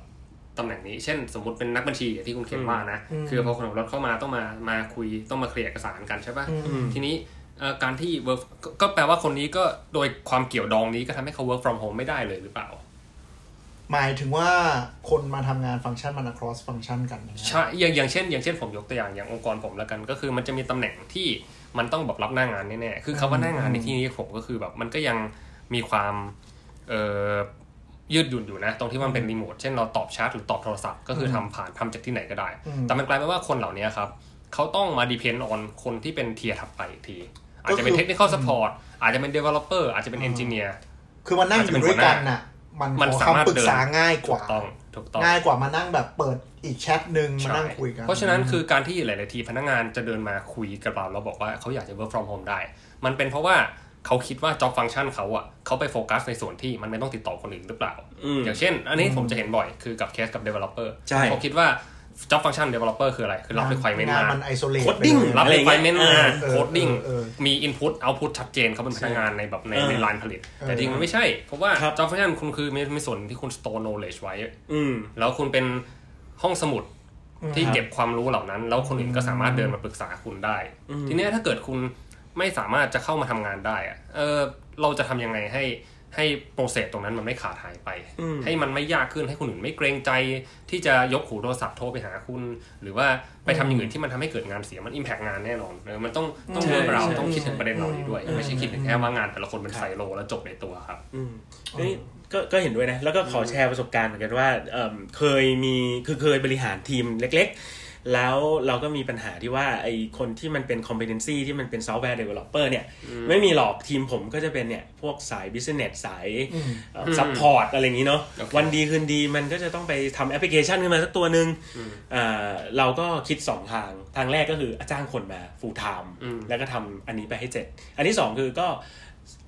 B: ตำแหน่งนี้ เช่นสมมติเป็นนักบัญชีอย่างที่คุณเคนว่านะ
C: อืม
B: คือพอคนขับรถเข้ามาต้องมามาคุยต้องมาเคลียร์เอกสารกันใช่ปะ
C: อืม
B: ทีนี้เอ่อการที่ work ก็ก็แปลว่าคนนี้ก็โดยความเกี่ยวดองนี้ก็ทำให้เขา work from home ไม่ได้เลยหรือเปล่า
C: หมายถึงว่าคนมาทำงานฟังก์ชันมัน cross ฟังก์ชันกันอย่างเงี้ย
B: ใช่อย่างอย่างเช่น อย่างเช่นผมยกตัวอย่างอย่างองค์กรผมแล้วกัน ก็คือมันจะมีตำแหน่งที่มันต้องแบบรับหน้างานแน่ๆคือคำว่าหน้างานในที่นี้ผมก็คือแบบมันก็ยังมีความเอ่อ ยืดหยุ่นอยู่นะ ตรงที่มันเป็นรีโมทเช่นเราตอบแชทหรือตอบโทรศัพท์ก็คือทำผ่านทำจากที่ไหนก็ได้
C: อืม
B: แต่มันกลายเป็นว่าคนเหล่านี้ครับเขาต้องมา depend on คนที่เป็น tier ถัดไปอีกที อาจจะเป็น technical support อาจจะเป็น developer อาจจะเป็น engineer
C: คือมันนั่งอยู่ด้วยกันน่ะมัน
B: มัน
C: ขอ
B: สามารถ
C: คำปรึกษา
B: เดิน
C: ง่ายก
B: ถู
C: ว่า
B: กต้องถูกต้อง
C: ง่ายกว่ามานั่งแบบเปิดอีกแชทหนึ่งมานั่งคุยกัน
B: เพราะฉะนั้นคือการที่หลาย ๆ ทีพนักงานจะเดินมาคุยกับเราแล้วบอกว่าเขาอยากจะ work from home ได้ มันเป็นเพราะว่า เขาคิดว่า job function เขาอะเขาไปโฟกัสในส่วนที่มันไม่ต้องติดต่อคนอื่นหรือเปล่า
A: อืม
B: อย่างเช่น อันนี้ผมจะเห็นบ่อยคือกับเคสกับ developer
A: ใช่
B: เขาคิดว่า job function developer คืออะไร คือรับ requirement
C: งาน
B: มา
C: มันไอโซเลต
A: Coding
B: รับ
A: อะไรเงี้ย
B: requirement มา
C: เออ
B: coding
C: เออเออ
B: มี input output ชัดเจนเขาเป็นพนักงานในแบบใน
A: เออ
B: ในลานผลิต แต่จริงมันไม่ใช่ เพราะว่า
A: ครับ
B: job function คุณคือมีมีส่วนที่คุณ store knowledge ไว้
A: อืม
B: แล้วคุณเป็นห้องสมุดที่
A: ครับ
B: เก็บความรู้เหล่านั้น แล้วคนอื่นก็สามารถเดินมาปรึกษาคุณได้
A: อืม
B: ทีเนี้ยถ้าเกิดคุณ ไม่สามารถจะเข้ามาทำงานได้อะเออเราจะทำยังไงให้ให้โปรเซสตรงนั้นมันไม่ขาดหายไป
A: อืม
B: ให้มันไม่ยากขึ้นให้คนอื่นไม่เกรงใจ ที่จะยกหูโทรศัพท์โทรไปหาคุณ หรือว่าไปทำอย่างอื่นที่มันทำให้เกิดงานเสียมันอิมแพกงานแน่นอนเออมันต้องต้อง
A: ใช่
B: เรื่องเรา
A: ใช่
B: ต้องคิดถึงประเด็นเหล่านี้ด้วย
A: อืม
B: ไม่ใช่คิดถึงแค่ว่างานแต่ละคนเป็นไซโลแล้วจบในตัวครับ
A: อืมนี่ก็ก็เห็นด้วยนะ แล้วก็ขอแชร์ประสบการณ์เหมือนกันว่าเอิ่มเคยมีคือเคยบริหารทีมเล็ก ๆ แล้วเราก็มีปัญหาที่ว่าไอคนที่มันเป็น competency ที่มันเป็น software developer เนี่ย ไม่มีหรอกทีมผมก็จะเป็นเนี่ย พวกสาย business สายเอ่อ support อะไรอย่างนี้เนาะ
B: โอเค
A: วันดีคืนดีมันก็จะต้องไปทำแอปพลิเคชันขึ้นมาสักตัวหนึ่งอ่าเราก็คิด 2 ทาง ทางแรกก็คือจ้างคนมา full time แล้วก็ทำอันนี้ไปให้เสร็จ อันที่ 2 คือก็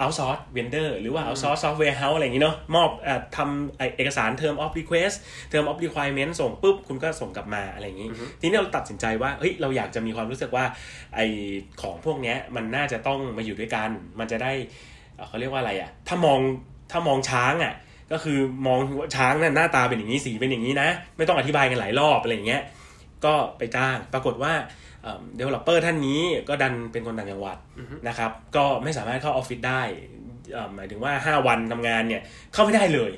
A: outsource vendor หรือว่า outsource software house อะไรอย่างนี้เนาะมอบเอ่อทำไอ้เอกสาร term of request term of requirement ส่งปุ๊บ คุณก็ส่งกลับมาอะไรอย่างนี้ ทีนี้เราตัดสินใจว่าเฮ้ยเราอยากจะมีความรู้สึกว่าไอ้ของพวกเนี้ยมันน่าจะต้องมาอยู่ด้วยกัน มันจะได้เอ่อเขาเรียกว่าอะไรอะถ้ามองถ้ามองช้างอะก็คือมองว่าช้างน่ะหน้าตาเป็นอย่างนี้สีเป็นอย่างนี้นะ ไม่ต้องอธิบายกันหลายรอบอะไรอย่างเงี้ยก็ไปจ้างปรากฏว่า developer ท่านนี้ก็ดันเป็นคนต่างจังหวัดนะครับ ก็ไม่สามารถเข้าออฟฟิศได้เอ่อหมายถึงว่า 5 วันทำงานเนี่ยเข้าไม่ได้เลย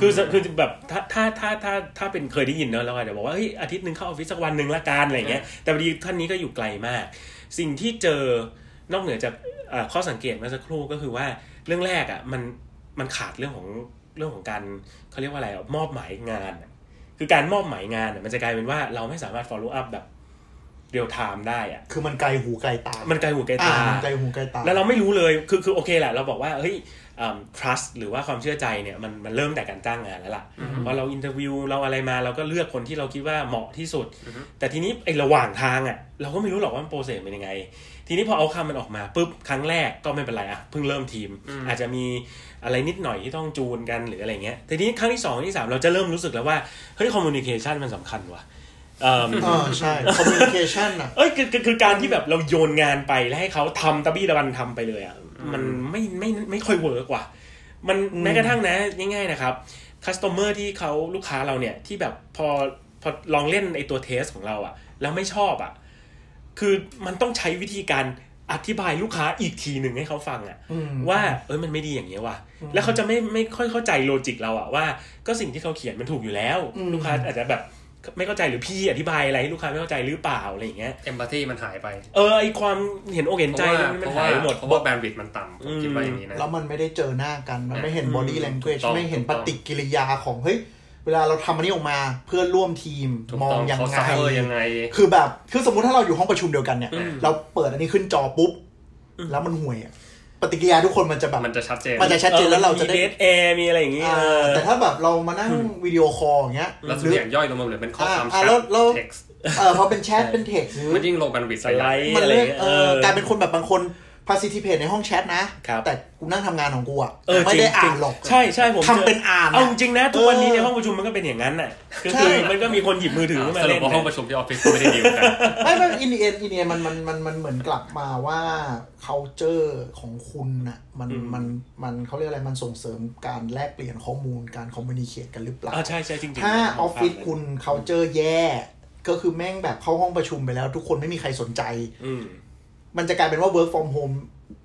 A: คือคือแบบถ้าถ้าถ้าถ้าถ้าเป็นเคยได้ยินเนอะเราอาจจะบอกว่าเฮ้ยอาทิตย์หนึ่งเข้าออฟฟิศสักวันหนึ่งละกันอะไรอย่างเงี้ยแต่พอดีท่านนี้ก็อยู่ไกลมาก สิ่งที่เจอนอกเหนือจากเอ่อข้อสังเกตเมื่อสักครู่ก็คือว่าเรื่องแรกอะมันมันขาดเรื่องของเรื่องของการเขาเรียกว่าอะไรอะมอบหมายงานอะคือการมอบหมายงานอะมันจะกลายเป็นว่าเราไม่สามารถ follow up แบบ real-time ได้อะ
C: คือมันไกลหูไกลตา
A: มันไกลหูไกล
C: อ่า
A: ตา
C: มันไกลหูไกลตา
A: แล้วเราไม่รู้เลย คือคือโอเคแหละ เราบอกว่า เฮ้ยอืม trust หรือว่าความเชื่อใจเนี่ยมันมันเริ่มแต่การจ้างงานแล้วล่ะพอเรา interview เราอะไรมาเราก็เลือกคนที่เราคิดว่าเหมาะที่สุด แต่ทีนี้ไอ้ระหว่างทางอะเราก็ไม่รู้หรอกว่ามัน process เป็นยังไง ทีนี้พอ outcome มันออกมาปุ๊บครั้งแรกก็ไม่เป็นไรอะเพิ่งเริ่มทีม อาจจะมีอะไรนิดหน่อยที่ต้องจูนกันหรืออะไรเงี้ยทีนี้ครั้งที่สองที่สามเราจะเริ่มรู้สึกแล้วว่าเฮ้ย communication มันสำคัญว่ะ เอิ่ม
C: อ่าใช่ communication อะ
A: เอ้ยคือคือคือการที่แบบเราโยนงานไปแล้วให้เขาทำตะบี้ตะบันทำไปเลยอะมันไม่ไม่ไม่ค่อย work ว่ะมันแม้กระทั่งนะง่ายๆนะครับcustomer ที่เขาลูกค้าเราเนี่ยที่แบบพอพอลองเล่นไอตัว test ของเราอะ แล้วไม่ชอบอะ คือมันต้องใช้วิธีการอธิบายลูกค้าอีกทีหนึ่งให้เขาฟังอะ
C: อืม
A: ว่าเอ้ยมันไม่ดีอย่างเงี้ยว่ะแล้วเขาจะไม่ไม่ค่อยเข้าใจ logic เราอะว่า ก็สิ่งที่เขาเขียนมันถูกอยู่แล้ว
C: อืม
A: ลูกค้าอาจจะแบบ ไม่เข้าใจหรือพี่อธิบายอะไรให้ลูกค้าไม่เข้าใจหรือเปล่าอะไรอย่างเงี้ย
B: empathy มันหายไป
A: เออไอความเห็นอกเห็นใจเพ
B: ราะว่า
A: มันหา
B: ย
A: ไปหมด
B: เพราะว่า bandwidth มันต่ำผมคิดว่าอย่างนี้นะ
C: แล้วมันไม่ได้เจอหน้ากันมันไม่เห็น
A: อืม
C: body language
B: ถูกต้อง
C: ไม่เห็น
B: ถูกต้องป
C: ฏิกิริยาของเฮ้ยเวลาเราทำอันนี้ออกมาเพื่อนร่วมทีม
B: ถูก
C: ต้อง
B: เขา
C: มอ
B: งยังไง suffer ยังไง
C: คือแบบคือสมมุติถ้าเราอยู่ห้องประชุมเดียวกันเนี่ย
B: อืม
C: เราเปิดอันนี้ขึ้นจอปุ๊บ แล้วมันห่วยอะ ปฏิกิริยาทุกคนมันจะแบบ
B: มันจะชัดเจน
C: มันจะชัดเจนแล้วเราจะได้
A: มีเดทแอร์มีอะไรอย่างเงี้ย
C: อ่าแต่ถ้าแบบเรามานั่งวิดีโอคอลอย่างเงี้ย
B: แล้วทุกอย่างย่อยลงมาเหลือเป็นข้อความ
C: อ่า
B: แชท
C: แล้วแล้ว
B: text
C: เออพอเป็นแชทเป็นเท็กซ์หรือ
B: มันยิ่ง low bandwidth
A: สไลด์
C: มัน
A: อะไร
C: เล่น
A: เงี้ย
C: เอ
A: เอ
C: อ
A: อก
C: ลายเป็นคนแบบบางคน participate ในห้องแชทนะ
A: ครับ
C: แต่กูนั่งทำงานของกูอะ
A: เออ
C: ไม่
A: จริง
C: ได้อ่า
A: จริ
C: น
A: ง
C: หรอก
A: ใช่ใช่ผม
C: ทำเป็นอ่าน
A: เอาจริงๆนะ ทุกวันนี้
C: เออ
A: ในห้องประชุมมันก็เป็นอย่างนั้นน่ะก็
C: ใช่
A: คือมันก็มีคนหยิบมือถือมา
B: สรุ
A: เล่
B: ป
A: น
B: ว่าห้องป
A: นะ
B: ระชุมที่ออฟฟิศก็ไม่ได้ดีลกัน
C: ไม่ไม่อินเดียอินเดียมันมันมันมันเหมือนกลับมาว่า culture ของคุณน่ะมันมันมันเขาเรียกอะไรมันส่งเสริมการแลกเปลี่ยนข้อมูลการ communicate กันหรือเปล่า
A: อ่าใช่ใช่จริงๆ
C: ถ้า
A: ผม
C: ออฟฟิศ
A: ฟังเลย
C: คุณ culture แย่ก็คือแม่งแบบเข้าห้องประชุมไปแล้ว ทุกคนไม่มีใครสนใจ
A: อื ม
C: มันจะกลายเป็นว่า work from home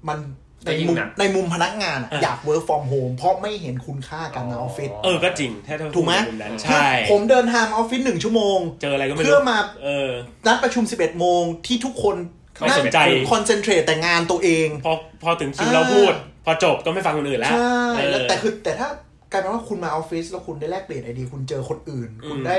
C: มันใน
B: จะยิ่ง
C: มุม
B: หนัก
C: ในมุมพนักงานอะ
A: อะ
C: อยาก work from home เพราะไม่เห็นคุณค่ากันในออฟฟิศ
A: เออก็จริงถ้าถ้า
C: ถูกไหม
A: พูดในนั้นใช่
C: ผมเดินทางมาออฟฟิศหนึ่งชั่วโมง
A: เจออะไรก็ไม่รู้
C: เพื่อมา
A: เออ
C: นัดประชุม 11 โมงที่ทุกคน
A: ไม่สนใจ
C: concentrate แต่งานตัวเอง
A: พอพอถึงคิว
C: อ่า
A: เราพูด พอจบก็ไม่ฟังคนอื่นแล้ว
C: ใช่
A: เออ
C: แล้วแต่คือแต่ถ้า กลายเป็นว่าคุณมาออฟฟิศแล้วคุณได้แลกเปลี่ยนไอเดียคุณเจอคนอื่น คุณได้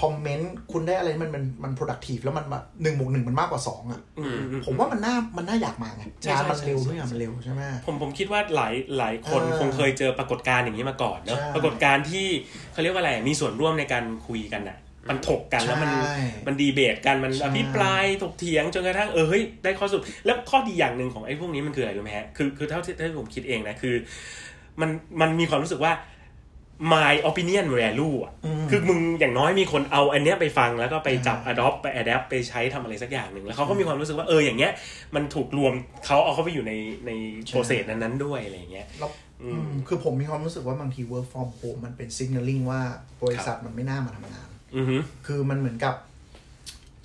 C: คอมเมนต์คุณได้อะไรมันมันมัน productive แล้วมันหนึ่งบวกหนึ่งมันมากกว่าสองอะ
A: อืมอืม
C: ผมว่ามันน่ามันน่าอยากมาไง
A: ใช่
C: งานมัน
A: ใช่
C: เร็ว
A: ใช่
C: ทุกอย่างมันเร็วใช่ไหม
A: ผมผมคิดว่าหลายหลายคน
C: เออ
A: คงเคยเจอปรากฏการณ์อย่างนี้มาก่อนเนอะ
C: ใช่
A: ปรากฏการณ์ที่เขาเรียกว่าอะไรมีส่วนร่วมในการคุยกันอะมันถกกันแล้วมัน
C: ใช่
A: มันดีเบตกันมัน
C: ใช่
A: อภิปรายถกเถียงจนกระทั่งเออเฮ้ยได้ข้อสรุปแล้วข้อดีอย่างหนึ่งของไอ้พวกนี้มันคืออะไรรู้ไหมฮะคือคือเท่าที่เท่าที่ผมคิดเองนะคือ มันมันมีความรู้สึกว่า my opinion value อะ
C: อืม
A: คือมึงอย่างน้อยมีคนเอาอันเนี้ยไปฟังแล้วก็ไปจับ adopt ไป adapt ไปใช้ทำอะไรสักอย่างหนึ่งแล้วเขาก็มีความรู้สึกว่าเอออย่างเงี้ยมันถูกรวมเขาเอาเข้าไปอยู่ในใน
C: ใช่
A: process นั้นๆด้วยอะไรอย่างเงี้ย
C: แล้ว
A: อืม
C: อืมคือผมมีความรู้สึกว่าบางที work from home มันเป็น signaling ว่าบริษัทมันไม่น่ามาทำงาน
A: อือฮึ
C: คือมันเหมือนกับ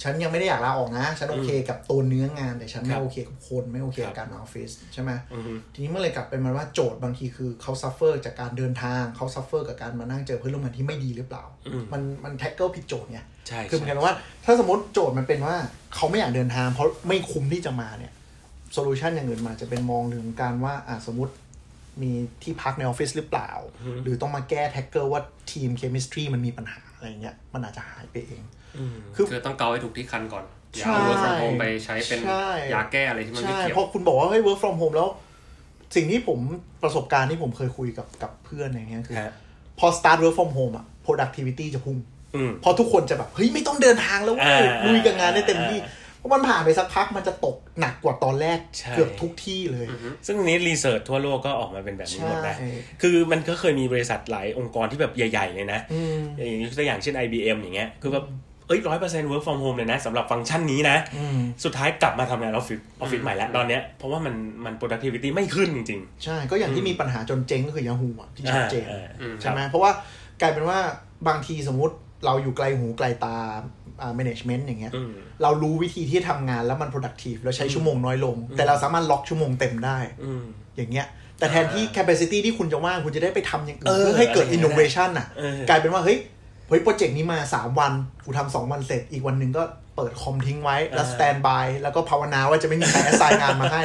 C: ฉันยังไม่ได้อยากลาออกนะ ฉันโอเคกับตัวเนื้องาน แต่ฉัน
A: ค
C: ไม่
A: รับ
C: โอเคกับคนไม่โอเค
A: ครั
C: กับบการมาออฟฟิศใช่ไหม
A: อือฮึ
C: ทีนี้เมื่อเลยกลับไปมันว่าโจทย์บางทีคือเขา suffer จากการเดินทางเขา suffer กับการมานั่งเจอเพื่อนร่วมงานที่ไม่ดีหรือเปล่า
A: อืม
C: มันมัน tackle ผิดโจทย์ไง
A: ใช่
C: คือเหมือนกันว่า ถ้าสมมติโจทย์มันเป็นว่าเขาไม่อยากเดินทาง เพราะไม่คุ้มที่จะมาเนี่ย solution อย่างอื่นมาจะเป็นมองถึงการว่าอะสมมติมีที่พักในออฟฟิศหรือเปล่า หรือต้องมาแก้ tackle ว่า team chemistry มันมีปัญหาอะไรเงี้ยมันอาจจะหายไปเอง
A: อืม
C: คือ
B: คือต้องเกาให้ถูกที่คันก่อน อย่า
C: ใช่
B: เอา work from home ไปใช้เป็น
C: ใช่
B: ยาแก้อะไรที่มันไม่
C: ใช่
B: เกี่ยว
C: เพราะคุณบอกว่าเฮ้ย work from home แล้ว สิ่งที่ผมประสบการณ์ที่ผมเคยคุยกับกับเพื่อนอย่างเงี้ยคือ
A: ฮะ
C: พอ start work from home อะ productivity จะพุ่ง
A: อืม
C: พอทุกคนจะแบบ เฮ้ย ไม่ต้องเดินทางแล้วเว้ย
A: อ่า
C: ลุยกับงานได้เต็มที่
A: อ่า
C: เพราะมันผ่านไปสักพักมันจะตกหนักกว่าตอนแรก
A: ใช่
C: เกือบทุกที่เลย
A: ซึ่งอันนี้ research ทั่วโลกก็ออกมาเป็นแบบนี้หมดนะ
C: ใช่
A: คือมันก็เคยมีบริษัทหลายองค์กรที่แบบใหญ่ ๆ เลยนะ
C: อืม
A: อย่างนี้ตัวอย่างเช่น IBM อย่างเงี้ย คือแบบเอ้ยร้อยเปอร์เซ็นต์ work from home เลยนะสำหรับฟังก์ชันนี้นะ
C: อืม
A: สุดท้ายกลับมาทำงานออฟฟิศออฟฟิศใหม่แล้วตอนเนี้ยเพราะว่ามันมัน productivity ไม่ขึ้นจริง
C: ใช่ ก็อย่างที่มีปัญหาจนเจ๊งก็คือ Yahoo อะที่ชัดเจน
A: อ่าอ่า
C: ใช่ไหมเพราะว่ากลายเป็นว่าบางทีสมมุติเราอยู่ไกลหูไกลตาอ่า management อย่างเงี้ย
A: อืม
C: เรารู้วิธีที่ทำงานแล้วมัน productive แล้วใช้ชั่วโมงน้อยลง แต่เราสามารถล็อกชั่วโมงเต็มได้
A: อืม
C: อย่างเงี้ยแต่แทนที่ capacity ที่คุณจะว่างคุณจะได้ไปทำอย่างอื่น
A: เออ
C: เพื่อให้เกิด
A: อะไรอย่างเงี้ย
C: innovation อะ
A: เออ
C: กลายเป็นว่าเฮ้ย เฮ้ยโปรเจกต์นี้มา 3 วัน กูทำสองวันเสร็จ อีกวันหนึ่งก็เปิดคอมทิ้งไว้ แล้ว stand by แล้วก็ภาวนาว่าจะไม่มีใคร assign งานมาให้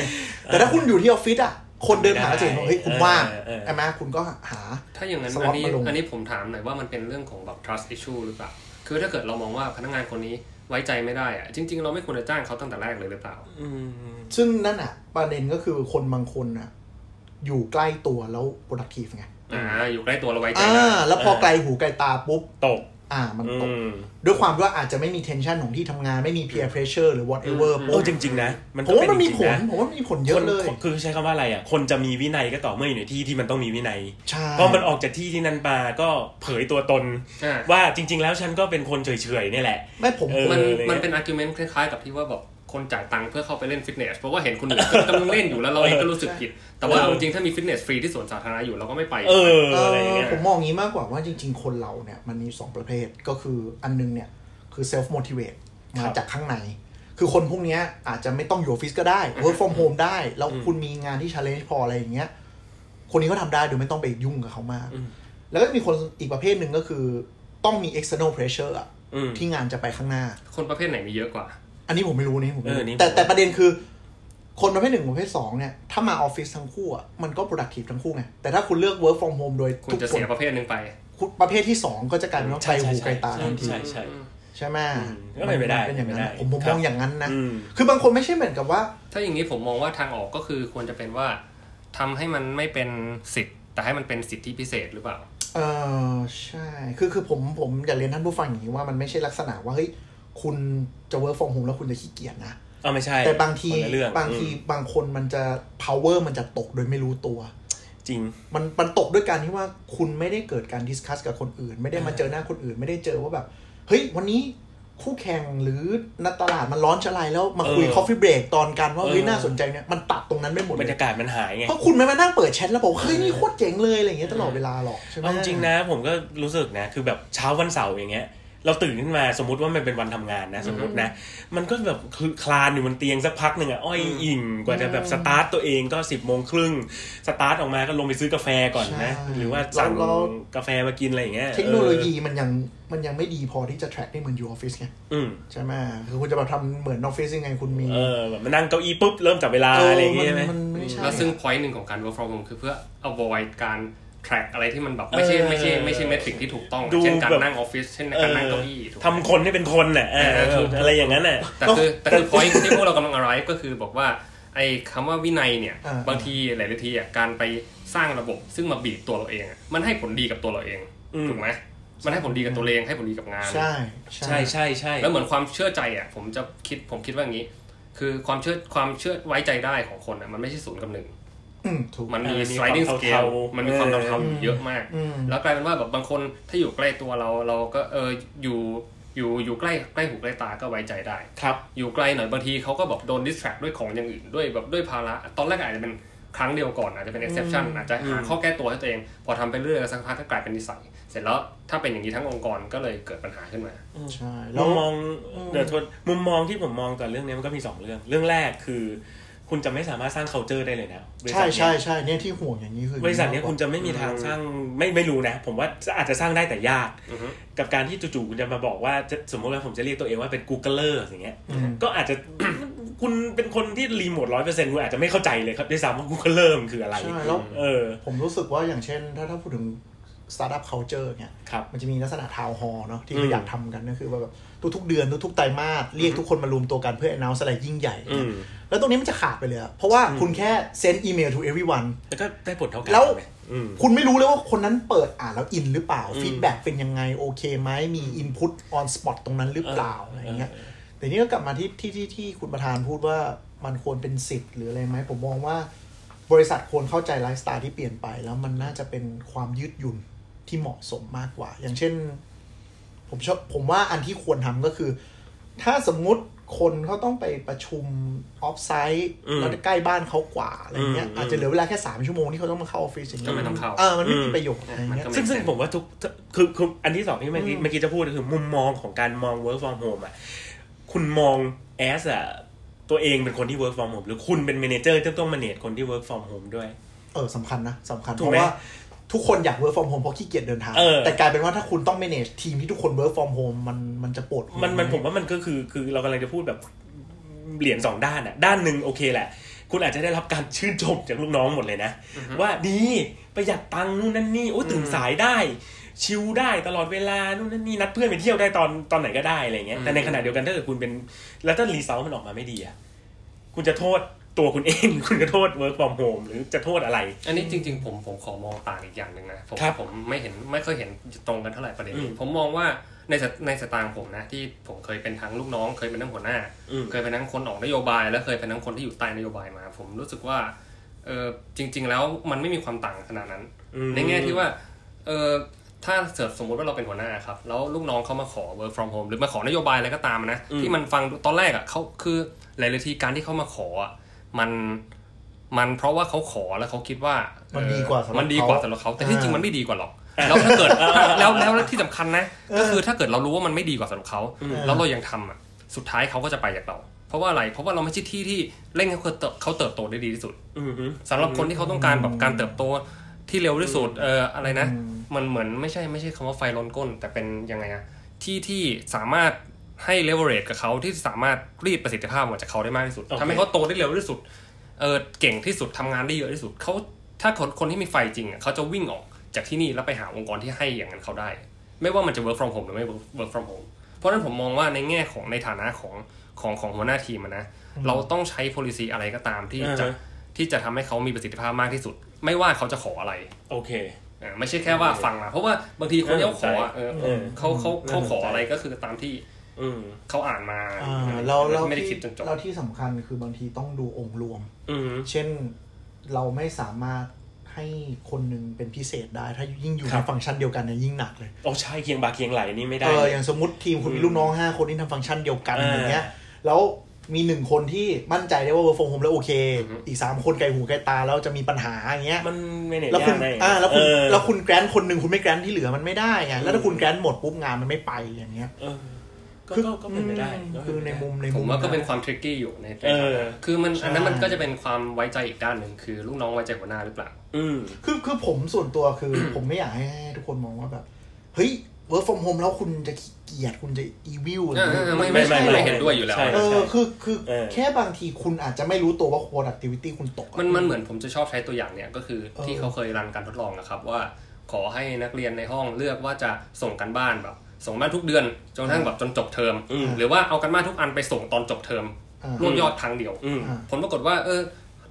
C: แต่ถ้าคุณอยู่ที่ออฟฟิศอะ คนเดินหาจะเห็นว่าเฮ้ยคุณว่าง
A: เออเออ
C: ใช่ไหมคุณก็หา
B: ถ้าอย่างนั้น
C: สล็
B: อั
C: อต
B: นนี้
C: มาลง
B: อันนี้ผมถามหน่อยว่ามันเป็นเรื่องของแบบ trust issue หรือเปล่า คือถ้าเกิดเรามองว่าพนักงานคนนี้ไว้ใจไม่ได้อะจริง ๆ เราไม่ควรจะจ้างเขาตั้งแต่แรกเลยหรือเปล่า
A: อืม
C: ซึ่งนั่นอะ ประเด็นก็คือคนบางคนอะ อยู่ใกล้ตัวแล้ว productive ไง
B: อ่าอยู่ใกล้ตัวเราไว้ใจ
C: อ่า
B: ได้
C: แล้วพอไกลหูไกลตาปุ๊บ
A: ตก
C: อ่ามันตก
A: อืม
C: ด้วยความว่าอาจจะไม่มี tension ของที่ทำงานไม่มี peer pressure หรือ whatever
A: เอ
C: ปุ๊
A: อบจริง ๆ นะ มัน
C: ผ
A: ก็
C: ม
A: เป็
C: ว่านมัน
A: จ
C: มี
A: ริง
C: ผ
A: ๆ
C: ล
A: นะ
C: ผมว่ามันมีผลเยอะเลย
A: คนคือใช้คำว่าอะไรอะ คนจะมีวินัยก็ต่อเมื่ออยู่ในที่ที่มันต้องมีวินัย
C: ใช่
A: พอมันออกจากที่ที่นั้นมาก็เผยตัวตน
B: อ่า
A: ว่าจริง ๆ แล้วฉันก็เป็นคนเฉยๆนี่แหละ
C: ไม่ผม
A: เออ
B: มัน
A: อะไรเงี้ย
B: มันเป็น argument คล้ายๆ กับที่ว่าแบบ คนจ่ายตังค์เพื่อเข้าไปเล่นฟิตเนสเพราะว่าเห็นคนอื่นกำลังเล่นอยู่แล้วเราเองก็รู้สึกผิด แต่ว่า
A: เออ
B: เอาจริงๆถ้ามีฟิตเนสฟรีที่สวนสาธารณะอยู่เราก็ไม่ไป
A: เออ
C: เอ
A: อะไรอย่างเงี้
C: อยผมมองอย่างนี้มากกว่าว่าจริง ๆ คนเราเนี่ยมันมีสองประเภทก็คืออันนึงเนี่ยคือ self motivate
A: ครั
C: มา
A: บ
C: จากข้างใน คือคนพวกเนี้ยอาจจะไม่ต้องอยู่ออฟฟิศก็ได้ work from home ได้ แล้วคุณมีงานที่ challenge พออะไรอย่างเงี้ย คนนี้เขาทำได้โดยไม่ต้องไปยุ่งกับเขามาก
A: อืม
C: แล้วก็มีคนอีกประเภทหนึ่งก็คือต้องมี external pressure อะ
A: อืม
C: ที่งานจะไปข้างหน้า
B: คนประเภทไหนมีเยอะกว่า
C: อันนี้ผมไม่รู้นี่ผมไม่
A: เอ
C: รู้
A: อนี่
C: แต่
A: ผม
C: แต่ประเด็นคือ คนประเภทหนึ่งประเภทสองเนี่ย ถ้ามาออฟฟิศทั้งคู่อะมันก็ productive ทั้งคู่ไง แต่ถ้าคุณเลือก work from home โดย
B: คุณ
C: ทุก
B: จะ
C: ค
B: เสี
C: น
B: ยประเภทหนึ่งไป
C: คุณประเภทที่สองก็จะกลายเป็นว่าไกลหูไกลตาทันที
A: ใช่ใช่
C: ใช่ไหม
A: อืมก็เป็นไปได้
C: เป็นอย่างนั้น
A: เป็นไปได้
C: ผมผม
A: ครั
C: ม
A: บ
C: องอย่างนั้นนะ
A: อืม
C: คือบางคนไม่ใช่เหมือนกับว่า
B: ถ้าอย่างนี้ผมมองว่าทางออกก็คือควรจะเป็นว่าทำให้มันไม่เป็นสิทธิ์ แต่ให้มันเป็นสิทธิพิเศษหรือเปล่า
C: เออใช่ คือคือผมผมอยากเรียนท่านผู้ฟังอย่างนี้ว่ามันไม่ใช่ลักษณะว่าเฮ้ย คุณจะ work from home แล้วคุณจะขี้เกียจนะ
A: เอาไม่ใช่
C: แต่บางที
A: คนละเรื่อง
C: บางที
A: อืม
C: บางคนมันจะ power มันจะตกโดยไม่รู้ตัว
A: จริง
C: มันมันตกด้วยการที่ว่าคุณไม่ได้เกิดการ discuss กับคนอื่น ไม่ได้มาเจอหน้าคนอื่น ไม่ได้เจอว่าแบบ เฮ้ย วันนี้คู่แข่งหรือนักตลาดมันร้อนอะไรแล้วมาคุย
A: เออ
C: coffee break ตอนกันว่าเฮ้ย
A: เออ
C: น่าสนใจเนี่ยมันตัดตรงนั้นไปหมด
A: บร
C: เล
A: ร
C: ยา
A: กาศมันหายไง
C: เพราะคุณไม่มานั่งเปิดแชทแล้วบอกเฮ้ยนี่โคตรเจ๋งเลยอะไรอย่างเงี้ยตลอดเวลาหรอกใช่ไหม
A: เอาจริงๆนะ ผมก็รู้สึกนะ คือแบบเช้าวันเสาร์อย่างเงี้ย เราตื่นขึ้นมาสมมติว่ามันเป็นวันทำงานนะ สมมตินะ มันก็แบบคือคลานอยู่บนเตียงสักพักหนึ่งอะอ้อยอิ่งกว่าจะแบบสตาร์ตตัวเองก็สิบโมงครึ่งสตาร์ทออกมาก็ลงไปซื้อกาแฟก่อนนะ หรือว่าสั่งกาแฟมากินอะไรอย่างเงี้ย
C: เทคโนโลยีมันยังมันยังไม่ดีพอที่จะ track ได้เหมือนอยู่ออฟฟิศไง
A: อืม
C: ใช่ไหมคือคุณจะมาทำเหมือนออฟฟิศยังไงคุณมี
A: เออแบบมานั่งเก้าอี้ปุ๊บ เริ่มจับเวลาอะไรอย่างเงี้ยใช่ไหม
C: มันไม่ใช่
B: แล้วซึ่ง point หนึ่งของการ work from home คือเพื่อ avoid การ track อะไรที่มันแบบไม่ใช่ไม่ใช่ไม่ใช่ metric ที่ถูกต้อง เช่นการนั่งออฟฟิศเช่นการนั่งเก้าอี้
A: ทำคนให้เป็นคนน่ะอะไรอย่างนั้นน่ะ
B: แต่คือแต่คือพอยที่พวกเรากำลังอะไรก็คือบอกว่าไอ้คำว่าวินัยเนี่ย บางทีหลายทีอะการไปสร้างระบบซึ่งมาบีบตัวเราเองมันให้ผลดีกับตัวเราเองถูกไหมมันให้ผลดีกับตัวเองให้ผลดีกับงาน
C: ใช่
A: ใช่ใช่ใช่
B: แล้วเหมือนความเชื่อใจอะผมจะคิดผมคิดว่าอย่างนี้ คือความเชื่อความเชื่อไว้ใจได้ของคนอะมันไม่ใช่ศูนย์กับหนึ่ง มันมี sliding scale มันมีความเท่าๆเยอะมาก แล้วกลายเป็นว่าแบบบางคนถ้าอยู่ใกล้ตัวเราเราก็เอออยู่อยู่อยู่ใกล้ใกล้หูใกล้ตาก็ไว้ใจได้
A: ครับ
B: อยู่ไกลหน่อยบางทีเขาก็แบบโดน distract ด้วยของอย่างอื่นด้วยแบบด้วยภาระตอนแรกอาจจะเป็นครั้งเดียวก่อนอาจจะเป็น exception อาจจะหาข้อแก้ตัวให้ตัวเอง พอทำไปเรื่อยสักพักก็กลายเป็นนิสัย เสร็จแล้วถ้าเป็นอย่างนี้ทั้งองค์กรก็เลยเกิดปัญหาขึ้นมา
C: ใช่
A: มุมมองเดี๋ยวทนมุมมองที่ผมมองกับเรื่องนี้มันก็มีสองเรื่อง เรื่องแรกคือ คุณจะไม่สามารถสร้าง culture ได้เลยนะ
C: ใช่ใช่ใใช่เนี่ยที่ห่วงอย่างนี้คื
A: อบริษัทนี้คุณจะไม่มีทางสร้างไม่ไม่รู้นะ ผมว่าอาจจะสร้างได้แต่ยาก กับการที่จู่ๆคุณจะมาบอกว่าสมมติว่าผมจะเรียกตัวเองว่าเป็น Googler อย่างเงี้ยก็อาจจะคุณเป็นคนที่รีโมทร้อยเปอร์เซ็นต์คุณอาจจะไม่เข้าใจเลยครับด้วยซ้ำว่า Googler มันคืออะไร
C: ใช่แล้วเออผมรู้สึกว่าอย่างเช่น ถ้าถ้าพูดถึง สตาร์ทอัพ culture เนี่ยมันจะมีลักษณะ town hall เนาะที่เราอยากทำกันก็คือว่าแบบทุกๆเดือนทุกๆไตรมาสเรียกทุกคนมารวมตัวกันเพื่อ announce อะไรยิ่งใหญ่ แล้วตรงนี้มันจะขาดไปเลย เพราะว่าคุณแค่ send email to everyone
A: แล้วก็ได้ผลเท่ากั
C: นแล้วคุณไม่รู้เลยว่าคนนั้นเปิดอ่านแล้วอินหรือเปล่าฟีดแบ็เป็นยังไงโอเคไหมมี input on spot ตรงนั้นหรือเปล่าอะไรเงี้ยแต่นี่ก็กลับมาที่ที่ที่ที่คุณประธานพูดว่ามันควรเป็นสิทธิ์หรืออะไรไหมผมมองว่าบริษัทควรเข้าใจไลฟ์สไตล์ที่เปลี่ยนไป แล้วมันน่าจะเป็นความยืดหยุ่น ที่เหมาะสมมากกว่า อย่างเช่น ผมชอบผมว่าอันที่ควรทำก็คือ ถ้าสมมุติคนเขาต้องไปประชุม offsite แล้วใกล้บ้านเขากว่าอะไรเงี้ยอาจจะเหลือเวลาแค่สามชั่วโมงที่เขาต้องมาเข้าออฟฟิศอย่างเงี้ยก็ไม่ต้องเข้าเออมันไม่มีประโยชน์อะไรเงี้ย
A: ซึ่งซึ่งผมว่าทุกคือคืออันที่สองที่เมื่อกี้เมื่อกี้จะพูดคือมุมมองของการมอง work from home อะคุณมอง as a ตัวเองเป็นคนที่ work from home หรือคุณเป็น manager ที่ต้อง manage คนที่ work from home ด้วย
C: เออสำคัญนะสำคัญเพราะว่า ทุกคนอยาก work from home เพราะขี้เกียจเดินทางแต่กลายเป็นว่าถ้าคุณต้อง manage ทีมที่ทุกคน work from home มันมันจะปวด
A: มันมันผมว่ามันก็คือคือเรากำลังจะพูดแบบเหรียญสองด้านอะด้านหนึ่งโอเคแหละ คุณอาจจะได้รับการชื่นชมจากลูกน้องหมดเลยนะ ว่าดีประหยัดตังค์นู่นนั่นนี่โอ้ตื่นสายได้ ชิลได้ตลอดเวลานู่นนั่นนี่นัดเพื่อนไปเที่ยวได้ตอนตอนไหนก็ได้อะไรเงี้ยแต่ในขณะเดียวกันถ้าเกิดคุณเป็นแล้วถ้ารีเซลมันออกมาไม่ดีอะคุณจะโทษ ตัวคุณเอง คุณจะโทษ work from home หรือจะโทษอะไร
B: อันนี้จริง ๆ ผมผมขอมองต่างอีกอย่างหนึ่งนะผมผมไม่เห็นไม่เคยเห็นตรงกันเท่าไหร่ประเด็นนี้ผมมองว่าในในสตางค์ผมนะ ที่ผมเคยเป็นทั้งลูกน้องเคยเป็นทั้งหัวหน้า เคยเป็นทั้งคนออกนโยบาย และเคยเป็นทั้งคนที่อยู่ใต้นโยบายมา ผมรู้สึกว่าเออจริง ๆ แล้วมันไม่มีความต่างขนาดนั้น ในแง่ที่ว่าเออถ้าเสิร์ฟสมมติว่าเราเป็นหัวหน้าครับ แล้วลูกน้องเขามาขอ work from home หรือมาขอนโยบายอะไรก็ตามนะ ที่มันฟังตอนแรกอะเขาคือหลายๆทีการที่เขามาขออะ มันมันเพราะว่าเขาขอแล้วเขาคิดว่า
C: มันดีกว่า
B: มันดีกว่าสำหรับเขาแต่ที่จริงมันไม่ดีกว่าหรอกแล้วถ้าเกิดแล้วแล้วที่สำคัญนะก็คือถ้าเกิดเรารู้ว่ามันไม่ดีกว่าสำหรับเขาแล้วเรายังทำอะสุดท้ายเขาก็จะไปจากเรา เพราะว่าอะไรเพราะว่าเราไม่ใช่ที่ที่เร่งให้เขาเติบเขาเติบโตได้ดีที่สุดสำหรับคนที่เขาต้องการแบบการเติบโตที่เร็วที่สุดเอออะไรนะ มันเหมือนไม่ใช่ไม่ใช่คำว่าไฟล้นก้น แต่เป็นยังไงอะที่ที่สามารถ ให้เลเวอเรจกับเขาที่สามารถรีดประสิทธิภาพออกจากเขาได้มากที่สุดทำให้เขาโตได้เร็วที่สุด เออเก่งที่สุดทำงานได้เยอะที่สุดเขาถ้าคนคนที่มีไฟจริงอะเขาจะวิ่งออกจากที่นี่แล้วไปหาองค์กรที่ให้อย่างนั้นเขาได้ ไม่ว่ามันจะ work from home หรือไม่ work from home เพราะฉะนั้นผมมองว่าในแง่ของในฐานะของของของหัวหน้าทีมนะเราต้องใช้ policy อะไรก็ตามที่จะที่จะทำให้เขามีประสิทธิภาพมากที่สุด ไม่ว่าเขาจะขออะไร
A: โอเค
B: ไม่ใช่แค่ว่าฟังนะเพราะว่าบางทีคนที่เขาขอเขาเขาเขาขออะไรก็คือตามที่ เขาอ่านมา
C: เราเราไม่ได้คิดจนจบเราที่สำคัญคือบางทีต้องดูองค์รวมเช่นเราไม่สามารถให้คนหนึ่งเป็นพิเศษได้ ถ้ายิ่งอยู่ในฟังก์ชันเดียวกันเนี่ยยิ่งหนักเลย
A: โอ้ใช่เคียงบ่าเคียงไหล่นี่ไม่ได้เอ
C: ออย่างสมมติทีมคุณมีลูกน้องห้าคนที่ทำฟังก์ชันเดียวกันอย่างเงี้ย แล้วมีหนึ่งคนที่มั่นใจได้ว่า work from home แล้วโอเค อีกสามคนไกลหูไกลตาแล้วจะมีปัญหาอย่างเงี้ย
A: มันไม่เน็ต
C: แล้วคุณอ่าแล้วคุณแล้วคุณแกรนคนหนึ่งคุณไม่แกรนที่เหลือมันไม่ได้ไงแล้วถ้าคุณแกรนหมดปุ๊บงานมันไม่ไปอย่างเงี้ย
A: คือก็เป็นไปได้
C: คือในมุมในมุ
B: มผมว่าก็เป็นความทริกกี้อยู่ในคือมันอันนั้นมันก็จะเป็นความไว้ใจอีกด้านหนึ่งคือลูกน้องไว้ใจหัวหน้าหรือเปล่า
C: อืคือคือผมส่วนตัวคือ ผมไม่อยากให้ทุกคนมองว่าแบบเฮ้ย work from home แล้วคุณจะขี้เกียจคุณจะ evil อะไร
B: เออ
C: เงี้ย
B: เออไม่
A: ไม่
B: ไม่
A: ไม่
B: ไม่เห็นด้วยอยู่แล้ว
A: ใช่
C: เออคือคือ
A: เออ
C: แค่บางทีคุณอาจจะไม่รู้ตัวว่า productivity คุณตกอะ
B: มันมันเหมือนผมจะชอบใช้ตัวอย่างเนี่ยก็คือ
C: เออ
B: ที่เขาเคยรันการทดลองนะครับว่าขอให้นักเรียนในห้องเลือกว่าจะส่งกันบ้านแบบ ส่งบ้านทุกเดือนจนกระทั่งแบบจนจบเทอม
A: อืม
B: หรือว่าเอากันบ้านทุกอันไปส่งตอนจบเทอม
C: อ่า
B: รวบยอดครั้งเดียว
A: อืม
C: อ่า
B: ผลปรากฏว่าเออ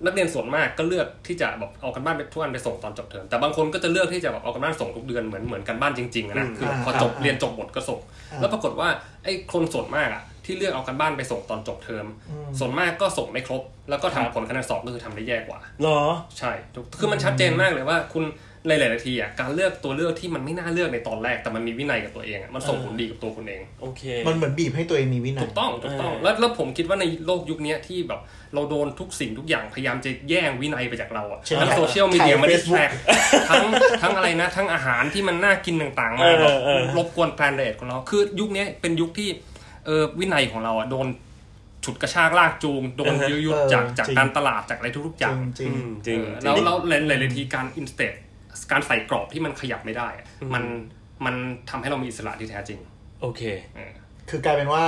B: นักเรียนส่วนมากก็เลือกที่จะแบบเอากันบ้านไปทุกอันไปส่งตอนจบเทอมแต่บางคนก็จะเลือกที่จะแบบเอากันบ้านส่งทุกเดือนเหมือนเหมือนกันบ้านจริงๆอะนะ
A: อืม
B: คือพอ
C: อ่า
B: จบ
C: อ่า
B: เรียนจบหมดก็ส่ง
C: อ่า
B: แล้วปรากฏว่าไอ้คนส่วนมากอะที่เลือกเอากันบ้านไปส่งตอนจบเทอม
C: อืม
B: ส่วนมากก็ส่งไม่ครบ แล้วก็
A: ครั
B: ทำ
A: บ
B: ผลคะแนนสอบก็คือทำได้แย่กว่า
A: เหรอ
B: ใช่ถูกคือมันชัดเจนมากเลยว่าคุณ ในหลายๆทีอะการเลือกตัวเลือกที่มันไม่น่าเลือกในตอนแรกแต่มันมีวินัยกับตัวเองอะมันส่งผลดีกับตัวคุณเอง
A: โอเค
C: มันเหมือนบีบให้ตัวเองมีวินัย
B: ถูกต้องถูกต้อง
A: เออ
B: แล้วแล้วผมคิดว่าในโลกยุคเนี้ยที่แบบเราโดนทุกสิ่งทุกอย่างพยายามจะแย่งวินัยไปจากเราอะ
C: ใช่
B: ทั้งโซเชียลมีเดีย
C: ถ่าย
B: มาดิส
C: Facebook
B: แทรกทั้งทั้งอะไรนะ ทั้งอาหารที่มันน่ากินต่างๆ
A: เอ
B: มา
A: อ
B: แบบ
A: เออ
B: รบกวนแพลนเรทของเราคือยุคนี้เป็นยุคที่เออวินัยของเราอะโดนฉุดกระชากลากจูงโดน
A: เออฮะ
B: ยืดยุด
C: เออ
B: จากจาก
C: จริง
B: การตลาดจากอะไรทุกๆอย่าง
C: จริง
A: อืมจริง
B: เออแล้วแล้วหลายหลายๆทีการอินสเต e การใส่กรอบที่มันขยับไม่ได้อะมันมันทำให้เรามีอิสระที่แท้จริง
A: โอเค
B: เออ
C: คือกลายเป็นว่า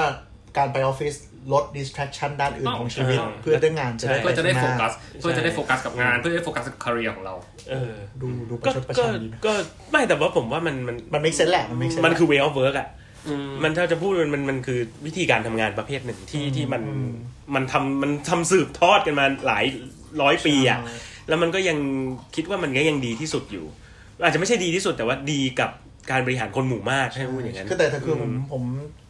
C: การไปออฟฟิศลด distraction ด้านอื่นของชีวิต
B: ถูกต้อง
C: เพื่อได้งานจะได้
B: เพื่อจะได้
C: ป
B: โฟ
C: ข้างหน้า
B: กัสเพื่อจะได้โฟกัสกับงาน เพื่อจะได้โฟกัสกับคาเรียของเรา
A: เออ
C: ดูดูประ
A: ก็
C: ชดประ
A: ก็
C: ชันดีนะ
A: ก็ไม่แต่ว่าผมว่ามันมัน
C: มัน make sense แหละมัน make sense
A: มันคือ
C: แหละ
A: way of work อะมันถ้าจะพูดมันมันมันคือวิธีการทำงานประเภทหนึ่งที่ที่มัน
C: อืม
A: มันทำมันทำสืบทอดกันมาหลายร้อยปีอะ
C: ใช่
A: แล้วมันก็ยังคิดว่ามันก็ยังดีที่สุดอยู่ อาจจะไม่ใช่ดีที่สุดแต่ว่าดีกับการบริหารคนหมู่มากให้พูดอย่างนั้น
C: คือแต่แต่คือผมผม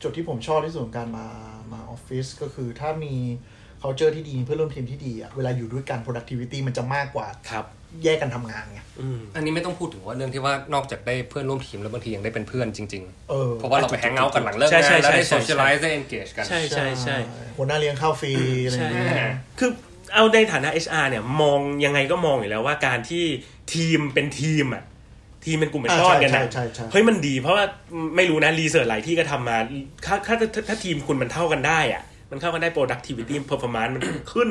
C: จุดที่ผมชอบที่สุดของการมามาออฟฟิศก็คือถ้ามี culture ที่ดีเพื่อนร่วมทีมที่ดีอะเวลาอยู่ด้วยกัน productivity มันจะมากกว่า
A: ครับ
C: แยกกันทำงานไง
A: อืม
B: อันนี้ไม่ต้องพูดถึงว่าเรื่องที่ว่านอกจากได้เพื่อนร่วมทีมแล้วบางทียังได้เป็นเพื่อนจริง
C: เออ
B: ๆเพราะว่าเราไปแฮงเอาท์กันหลังเลิก
A: ใช่
B: งา
A: ใช่
B: นแล้วได้
A: ใช่
B: โซเชียลไลซ์ได้ engage กัน
A: ใช่ใช่ใช่
C: หัวหน้าเลี้ยงข้าวฟรีอะไรอย่าง
A: ใช่
C: เงี้ย
A: คือ เอาในฐานะ HR เนี่ยมองยังไงก็มองอยู่แล้วว่าการที่ทีมเป็นทีมอะทีมเป็นกลุ่มเป็นก้อนกัน
C: ใช่
A: นะ
C: ใช่ใช่
A: เฮ้ยมันดี เพราะว่าไม่รู้นะรีเสิร์ชหลายที่ก็ทำมาถ้าถ้าถ้าถ้าทีมคุณมันเท่ากันได้อะ มันเข้ากันได้ productivity performance มันขึ้น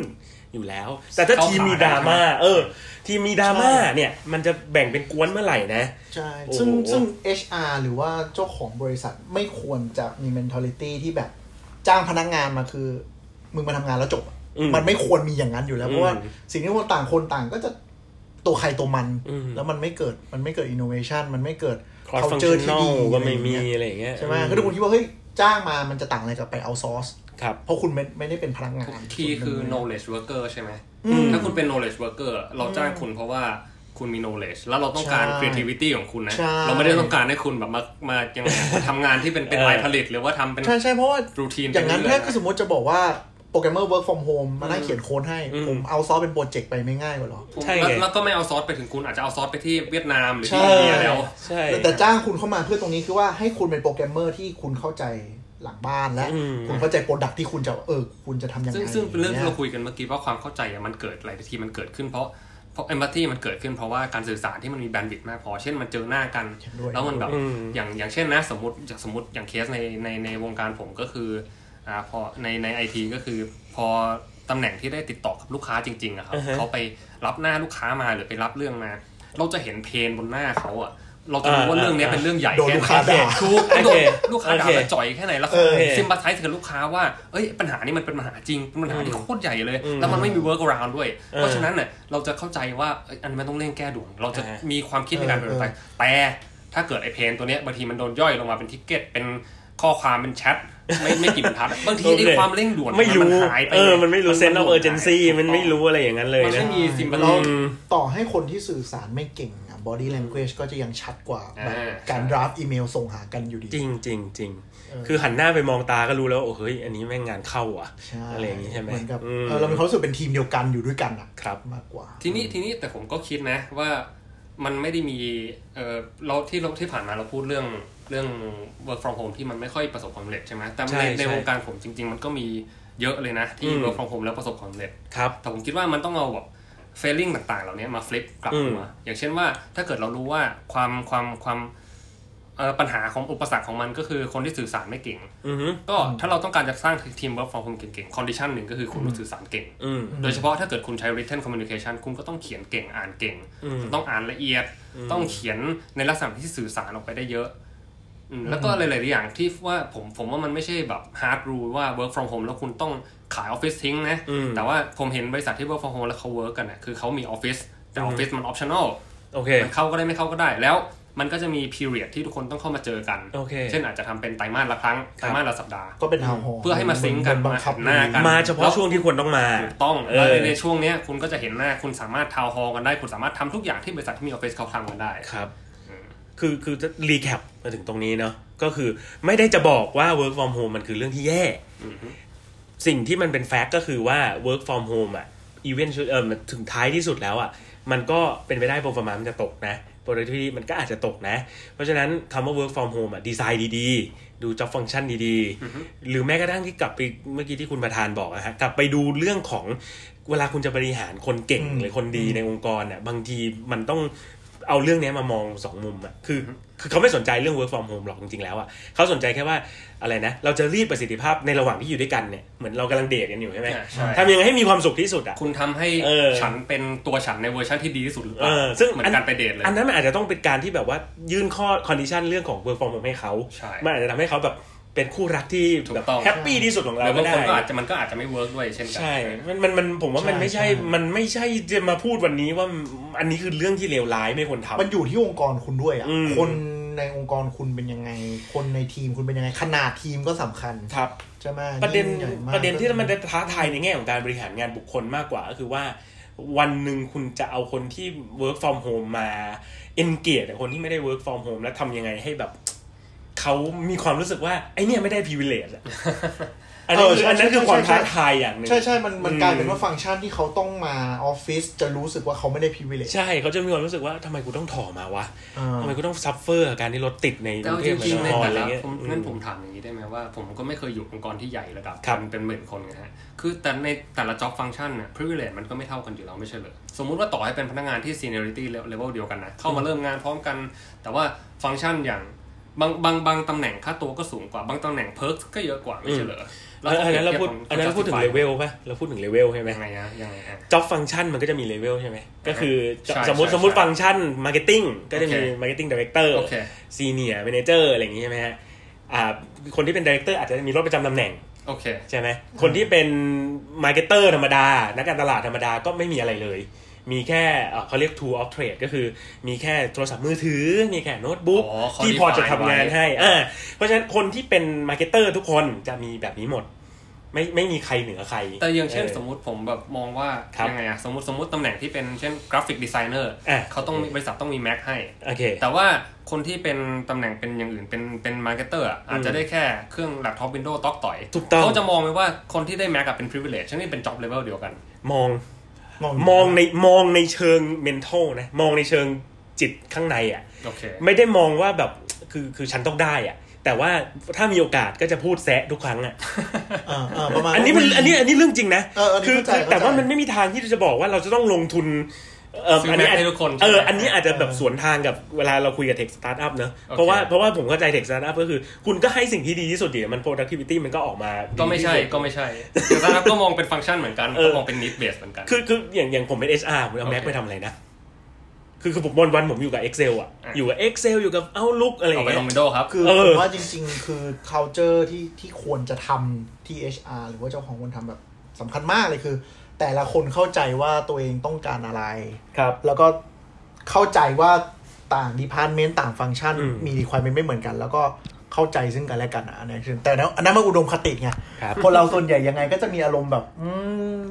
A: อยู่แล้ว แต่ถ้าทีมมีดราม่าเออ ทีมมีดราม่าเนี่ย มันจะแบ่งเป็นกวนเมื่อไหร่นะ
C: ใช่
A: โอ้โห
C: ซึ่งซึ่ง HR หรือว่าเจ้าของบริษัทไม่ควรจะมี mentality ที่แบบจ้างพนักงานมาคือ มึงมาทำงานแล้วจบอะ
A: อื ม
C: มันไม่ควรมีอย่างนั้นอยู่แล้วเพราะว่า
A: อืม
C: สิ่งที่คนต่างคนต่างก็จะตัวใครตัวมัน
A: อืม
C: แล้วมันไม่เกิดมันไม่เกิด innovation มันไม่เกิด
A: cross
C: culture ที่
A: functional
C: ดี
A: ก็ไม่มี
C: อะ
A: อะไร
C: ไร
A: อย่างเงี้ย
C: ใช่ไหมคือทุกคนคิดว่าเฮ้ยจ้างมามันจะต่างอะไรกับไป outsource
A: ครับ
C: เพราะคุณไม่ไม่ได้เป็นพนักงาน
B: คีย์คือ knowledge worker ใช่ไหม
C: อืม
B: ถ้าคุณเป็น knowledge worker เราจ้างคุณเพราะว่าคุณมี knowledge แล้วเราต้องการ
C: ใช่
B: creativity ของคุณนะ
C: ใช่
B: เราไม่ได้ต้องการให้คุณแบบมามายังไงมาทำงานที่เป็นเป็น
A: เออ
B: รายผลิตหรือว่าทำเป็น
C: ใช่ใช่เพราะว่า
B: routine
C: อย่างนั้น
B: ไปเรื่
C: ถ้า
B: อยๆ
C: ก็สมมติจะบอกว่า โปรแกรมเมอร์ work from home มานั่งเขียนโค้ดให้
A: อืม
C: ผมเอาซอสเป็นโปรเจกต์ไปไม่ง่ายกว่าหรอ
A: ใช่
B: แล้ว
A: ไง
B: แล้วก็ไม่เอาซอสไปถึงคุณอาจจะเอาซอสไปที่เวียดนามหรือที่
C: ใช่
B: อินเดียแล้ว
A: ใช่
C: แต่แต่จ้างคุณเข้ามาเพื่อตรงนี้คือว่าให้คุณเป็นโปรแกรมเมอร์ที่คุณเข้าใจหลังบ้านและ
A: อืม
C: คุณเข้าใจ product ที่คุณจะเออ คุณจะทำยังไง
B: ซึ่งซึ่งเป็นเรื่องที่เรา
C: ย
B: คุยกันเมื่อกี้ว่าความเข้าใจอะมันเกิดหลายทีมันเกิดขึ้นเพราะเพราะ empathy มันเกิดขึ้นเพราะว่าการสื่อสารที่มันมี bandwidth มากพอ เช่นมันเจอหน้ากัน
C: เห็นด้วย
B: แล้วมันแบบ
A: อืม
B: อย่างอย่างเช่นนะสมมติอย่างสมมติอย่างเคสในในในวงการผมก็คือ อ่าพอในในไอทีก็คือพอตำแหน่งที่ได้ติดต่อกับลูกค้าจริงๆอะครับ
A: อือฮะ
B: เขาไปรับหน้าลูกค้ามาหรือไปรับเรื่องมา เราจะเห็น pain บนหน้าเขาอะเราจะรู้ว่า
A: อ่า
B: เรื่องนี้เป็นเรื่องใหญ่
C: โดน
B: แค่
C: ลูก
B: ไห
C: ค้าด่า
B: ถูก
A: โอ
B: โด
A: เคน
B: ลูกค้าด่า
A: โอเค
B: แล้วจ่อยแค่ไหนแล้ว
C: เออ
B: sympathize กับลูกค้าว่าเอ้ยปัญหานี้มันเป็นปัญหาจริงเป็นปัญหาที่โคตรใหญ่เลย
A: อืม
B: แล้วมันไม่มีเวิร์ก around ด้วย
A: เออ
B: เพราะฉะนั้นเนี่ยเราจะเข้าใจว่าเอ้ยอันนี้มันต้องเร่งแก้ด่วนเราจะ
A: อ่า
B: มีความคิดในการ
C: เอ
B: เป
C: อ
B: ลี่ยนแปลงแต่ถ้าเกิดไอ้ pain ตัวเนี้ยบางทีมันโดนย่อยลงมาเป็น ticket เป็นข้อความเป็นแชท ไม่ไม่กี่บรรทัดอะบางทีไอ้
A: โอเค
B: ความเร่งด่วน
A: ไม่รู้
B: นหายไป
A: เออมันไม่รู้
B: น
A: sense of urgency
B: หายไป
A: มันไม่รู้อะไรอย่างนั้นเลย
B: มัน
A: นะ
B: ไม่มีซิม
C: แล้ว
A: อืม
C: ต่อให้คนที่สื่อสารไม่เก่งอะ body language ก็จะยังชัดกว่าแบบ
B: อ่า
C: การ draft อีเมลส่งหากันอยู่ดี
A: จริงจริงจริง
C: เออ
A: คือหันหน้าไปมองตาก็รู้แล้วว่าโอ้เฮ้ยอันนี้แม่งงานเข้าอะ
C: ใช่
A: อะไรอย่างงี้ใช่ไหม
C: เหมือนกับ
A: อืม
C: เออเรามีความรู้สึกเป็นทีมเดียวกันอยู่ด้วยกันอะ
A: ครับ
C: มากกว่า
B: ทีนี้ทีนี้แต่ผมก็คิดนะว่ามันไม่ได้มีเออเราที่เราที่ผ่านมาเราพูดเรื่อง เรื่อง work from home ที่มันไม่ค่อยประสบความสำเร็จใช่ไหมแต่
A: ใช่
B: ในใน
A: ใช่
B: วงการผมจริง ๆ มันก็มีเยอะเลยนะที่
A: อืม
B: work from home แล้วประสบความสำเร็จ
A: ครับ
B: แต่ผมคิดว่ามันต้องเอาแบบ failing ต่างๆ เหล่านี้มาฟลิปกลับ
A: อืม
B: มาอย่างเช่นว่าถ้าเกิดเรารู้ว่าความความความเอ่อปัญหาของอุปสรรคของมันก็คือคนที่สื่อสารไม่เก่ง
A: อือฮึ
B: ก็ถ้าเราต้องการจะสร้างทีม work from home เก่งๆ condition หนึ่งก็คือคุณต้องสื่อสารเก่ง
A: อืม
B: โดยเฉพาะถ้าเกิดคุณใช้ written communication คุณก็ต้องเขียนเก่งอ่านเก่ง
A: อืม
B: ต้องอ่านละเอียด ต้องเขียนในลักษณะที่สื่อสารออกไปได้เยอะอืม แล้วก็หลายๆอย่างที่ว่าผมผมว่ามันไม่ใช่แบบ hard rule ว่า work from home แล้วคุณต้องขายออฟฟิศทิ้งนะ
A: อืม
B: แต่ว่าผมเห็นบริษัทที่ work from home แล้วเขา work กันนะคือเขามีออฟฟิศแต่ออฟฟิศมัน optional
A: โอเค
B: มันเข้าก็ได้ไม่เข้าก็ได้แล้วมันก็จะมี period ที่ทุกคนต้องเข้ามาเจอกัน
A: โอเค
B: เช่นอาจจะทำเป็นไตรมาสละครั้ง ไตรมาสละสัปดาห์
C: ก็เป็น town hall
B: เพื่อให้มา sync กัน
C: บังคับ
B: มาเห็นหน้ากัน
A: มาเฉพาะช่วงที่ควรต้องมา
B: ถูกต้อง
A: เอ
B: แล้ว
A: อ
B: ในช่วงเนี้ยคุณก็จะเห็นหน้า คุณสามารถ town hall กันได้ คุณสามารถทำทุกอย่างที่บริษัทที่มีออฟฟิศเขาทำกันได้
A: ครับ คือคือจะ recap มาถึงตรงนี้เนาะก็คือไม่ได้จะบอกว่า work from home มันคือเรื่องที่แย่สิ่งที่มันเป็น fact ก็คือว่า work from home อะ eventually มันถึงท้ายที่สุดแล้วอะมันก็เป็นไปได้ performance มันจะตกนะ productivity มันก็อาจจะตกนะ เพราะฉะนั้นคำว่า work from home อะดีไซน์ดีๆ ดู job function ดีๆ หรือแม้กระทั่งที่กลับไปเมื่อกี้ที่คุณประธานบอกอะฮะกลับไปดูเรื่องของเวลาคุณจะบริหารคนเก่ง
C: อืม
A: หรือคนดีในองค์กรอะบางทีมันต้อง เอาเรื่องเนี้ยมามองสองมุมอะคือคือเขาไม่สนใจเรื่อง work from home หรอกจริงๆแล้วอะเขาสนใจแค่ว่าอะไรนะ เราจะรีดประสิทธิภาพในระหว่างที่อยู่ด้วยกันเนี่ย เหมือนเรากำลังเดทกันอยู่ใช่ไหม
B: ใช่
A: ทำยังไงให้มีความสุขที่สุดอะ
B: คุณทำให้
A: เออ
B: ฉันเป็นตัวฉันในเวอร์ชันที่ดีที่สุดหรือเป
A: เอ
B: ล่า
A: อซึ่ง
B: เหมือนการไปเดทเลย
A: อันนั้นมันอาจจะต้องเป็นการที่แบบว่ายื่นข้อ condition เรื่องของ work from home ให้เขา
B: ใช่
A: มันอาจจะทำให้เขาแบบ เป็นคู่รักที่
B: ถูก
A: แบบ
B: ต้อง
A: แฮปปี้ที่สุดของ
B: ห
A: เรา
B: รือบาง
A: ก็
B: คน
A: ได้
B: ก็อาจจะมันก็อาจจะไม่เวิร์กด้วยเช่นกัน
A: ใช่มันมันมันผมว่ามัน
C: ใช่
A: ไม่ใช่
C: ใช่
A: มันไม่ใช่จะมาพูดวันนี้ว่าอันนี้คือเรื่องที่เลวร้ายไม่ควรทำ
C: มันอยู่ที่องค์กรคุณด้วยอะ
A: อืม
C: คนในองค์กรคุณเป็นยังไง คนในทีมคุณเป็นยังไงขนาดทีมก็สำคัญ
A: ครับ
C: ใช่ไหม
A: ประเด็น
C: ยิ่งใหญ่มาก
A: ประเด็นที่มันจะท้าทายในแง่ของการบริหารงานบุคคลมากกว่าก็คือว่าวันหนึ่งคุณจะเอาคนที่ work from home มา engage กับคนที่ไม่ได้ work from home แล้วทำยังไงให้แบบ เขามีความรู้สึกว่าไอเนี่ยไม่ได้ privilege อะอันนี้คืออันนั้นคือความท้าทายอย่างหนึ่ง
C: ใช่ใช่มันมัน
A: อืม
C: กลายเป็นว่าฟังก์ชันที่เขาต้องมาออฟฟิศจะรู้สึกว่าเขาไม่ได้ privilege
A: ใช่เขาจะมีความรู้สึกว่าทำไมกูต้องถอมาวะ
C: อ่า
A: ทำไมกูต้อง suffer กับการที่รถติดในก
B: แต่
A: รุ
B: เอา
A: งเท
B: จ
A: พม
B: ริงๆใน
A: หานคร
B: แต่
A: อะไร
B: ละ
A: เงี้ย
B: ผม
A: อืม
B: งั้นผมถามอย่างนี้ได้ไหมว่า ผมก็ไม่เคยอยู่องค์กรที่ใหญ่ระดับ
A: ครับ
B: เป็นเป็นหมื่นคนนะฮะคือแต่ในแต่ละ job function เนี่ย privilege มันก็ไม่เท่ากันอยู่แล้วไม่ใช่เหรอสมมุติว่าต่อให้เป็นพนักงานที่ seniority level เดียวกันนะเข้ามาเริ่มงานพร้อมกัน แต่ว่าฟังก์ชันอย่าง บางบางบางตำแหน่งค่าตัวก็สูงกว่าบางตำแหน่ง perks ก็เยอะกว่าไม่ใช่เหรอ
A: อันนั้นเราพูด
B: ปยบทียบ
A: อันนั้นเราพูดถึง
B: justify
A: เลเวลป่ะเราพูดถึงเลเวลใช่ไหม
B: ยังไงอะยังไงอะ
A: job function มันก็จะมี level ใช่ไหมก็คือ
B: ใช่
A: สมมติ
B: ใช่
A: สมมติ
B: ใช่
A: ฟังก์ชัน marketing ก็จะมี
B: โอเค
A: marketing director
B: โอเค
A: senior manager อะไรอย่างงี้ใช่ไหมฮะอ่าคนที่เป็น director อาจจะมีรถประจำตำแหน่ง
B: โอเค
A: ใช่ไหมคนที่เป็น marketer ธรรมดา นักการตลาดธรรมดาก็ไม่มีอะไรเลย มีแค่เอ่อเขาเรียก tool of trade ก็คือมีแค่โทรศัพท์มือถือ มีแค่โน้ตบุ๊ก
B: อ๋อเขา
A: ที่พอจะ
B: define
A: ทำงาน
B: ไว้
A: ให้อ่าเพราะฉะนั้นคนที่เป็น marketer ทุกคนจะมีแบบนี้หมด ไม่ไม่มีใครเหนือใคร
B: แต่อย่างเช่น
A: ออ
B: สมมุติผมแบบมองว่า
A: ครับ
B: ยังไงอะสมมติสมมติตำแหน่งที่เป็นเช่น graphic designer อะเขาต้องมีบริษัทต้องมี Mac ให้
A: โอเค
B: แต่ว่าคนที่เป็นตำแหน่งเป็นอย่างอื่นเป็นเป็น marketer อาจจะได้แค่เครื่องแล็ปท็อป Windows ต๊อกต๋อย
A: ถูกต้อง
B: เขาจะมองไปว่าคนที่ได้ Mac อะเป็น privilege ฉะนั้นเป็น job level เดียวกัน
A: มอง
C: มอง
A: มองในมองในเชิง mental นะมองในเชิงจิตข้างในอะ
B: โอเค
A: ไม่ได้มองว่าแบบคือคือฉันต้องได้อะแต่ว่าถ้ามีโอกาสก็จะพูดแซะทุกครั้งอะ
C: อ่าอ่าประมาณ
A: อันนี้มันอันนี้อันนี้เรื่องจริงนะ
C: เอออันนี้
A: คือ
C: เข้าใจ
A: คือแต่ว่า
C: เข้าใจ
A: มันไม่มีทางที่จะบอกว่าเราจะต้องลงทุน เออ
B: ซื้อ
A: อันนี้
B: Mac ให้ทุกคน
A: เออ
B: ใช่ไหม
A: อันนี้อาจจะแบบ
C: เออ
A: สวนทางกับเวลาเราคุยกับ tech startup เนอะ
B: โอเค
A: เพราะว่าเพราะว่าผมเข้าใจ tech startup ก็คือ คุณก็ให้สิ่งที่ดีที่สุดดิมัน productivity มันก็ออกมาดี
B: ก็ไม่ใช่
A: ที่สุด
B: ก็ไม่ใช่แต่สตาร์ทอัพก็มองเป็นฟังก์ชันเหมือนกัน
A: เออ
B: ก็มองเป็น need base เหมือนกัน
A: คือคืออย่างอย่างผมเป็น HR ผมเอา Mac
B: โอเค
A: ไปทำอะไรนะ คือคือผมวันวันๆผมอยู่กับ Excel อะ
B: อะ
A: อยู่กับ Excel อยู่กับ Outlook อะไรอย่า
B: เอา
A: ง
B: ไป
A: เงี้
B: ล
A: ย
B: ง Windows ครับ
C: คือ
A: เออ
C: ผมว่าจริง ๆ คือ culture ที่ที่ควรจะทำที่ HR หรือว่าเจ้าของควรทำแบบสำคัญมากเลยคือ แต่ละคนเข้าใจว่าตัวเองต้องการอะไร
A: ครับ
C: แล้วก็เข้าใจว่าต่าง department ต่างฟังก์ชัน
A: อืม
C: มีความไม่เหมือนกัน แล้วก็เข้าใจซึ่งกันและกันอะอันนี้คือแต่อันนั้นมันอุดมคติไง
A: ครับ
C: คนเราส่วนใหญ่ยังไงก็จะมีอารมณ์แบบ อืม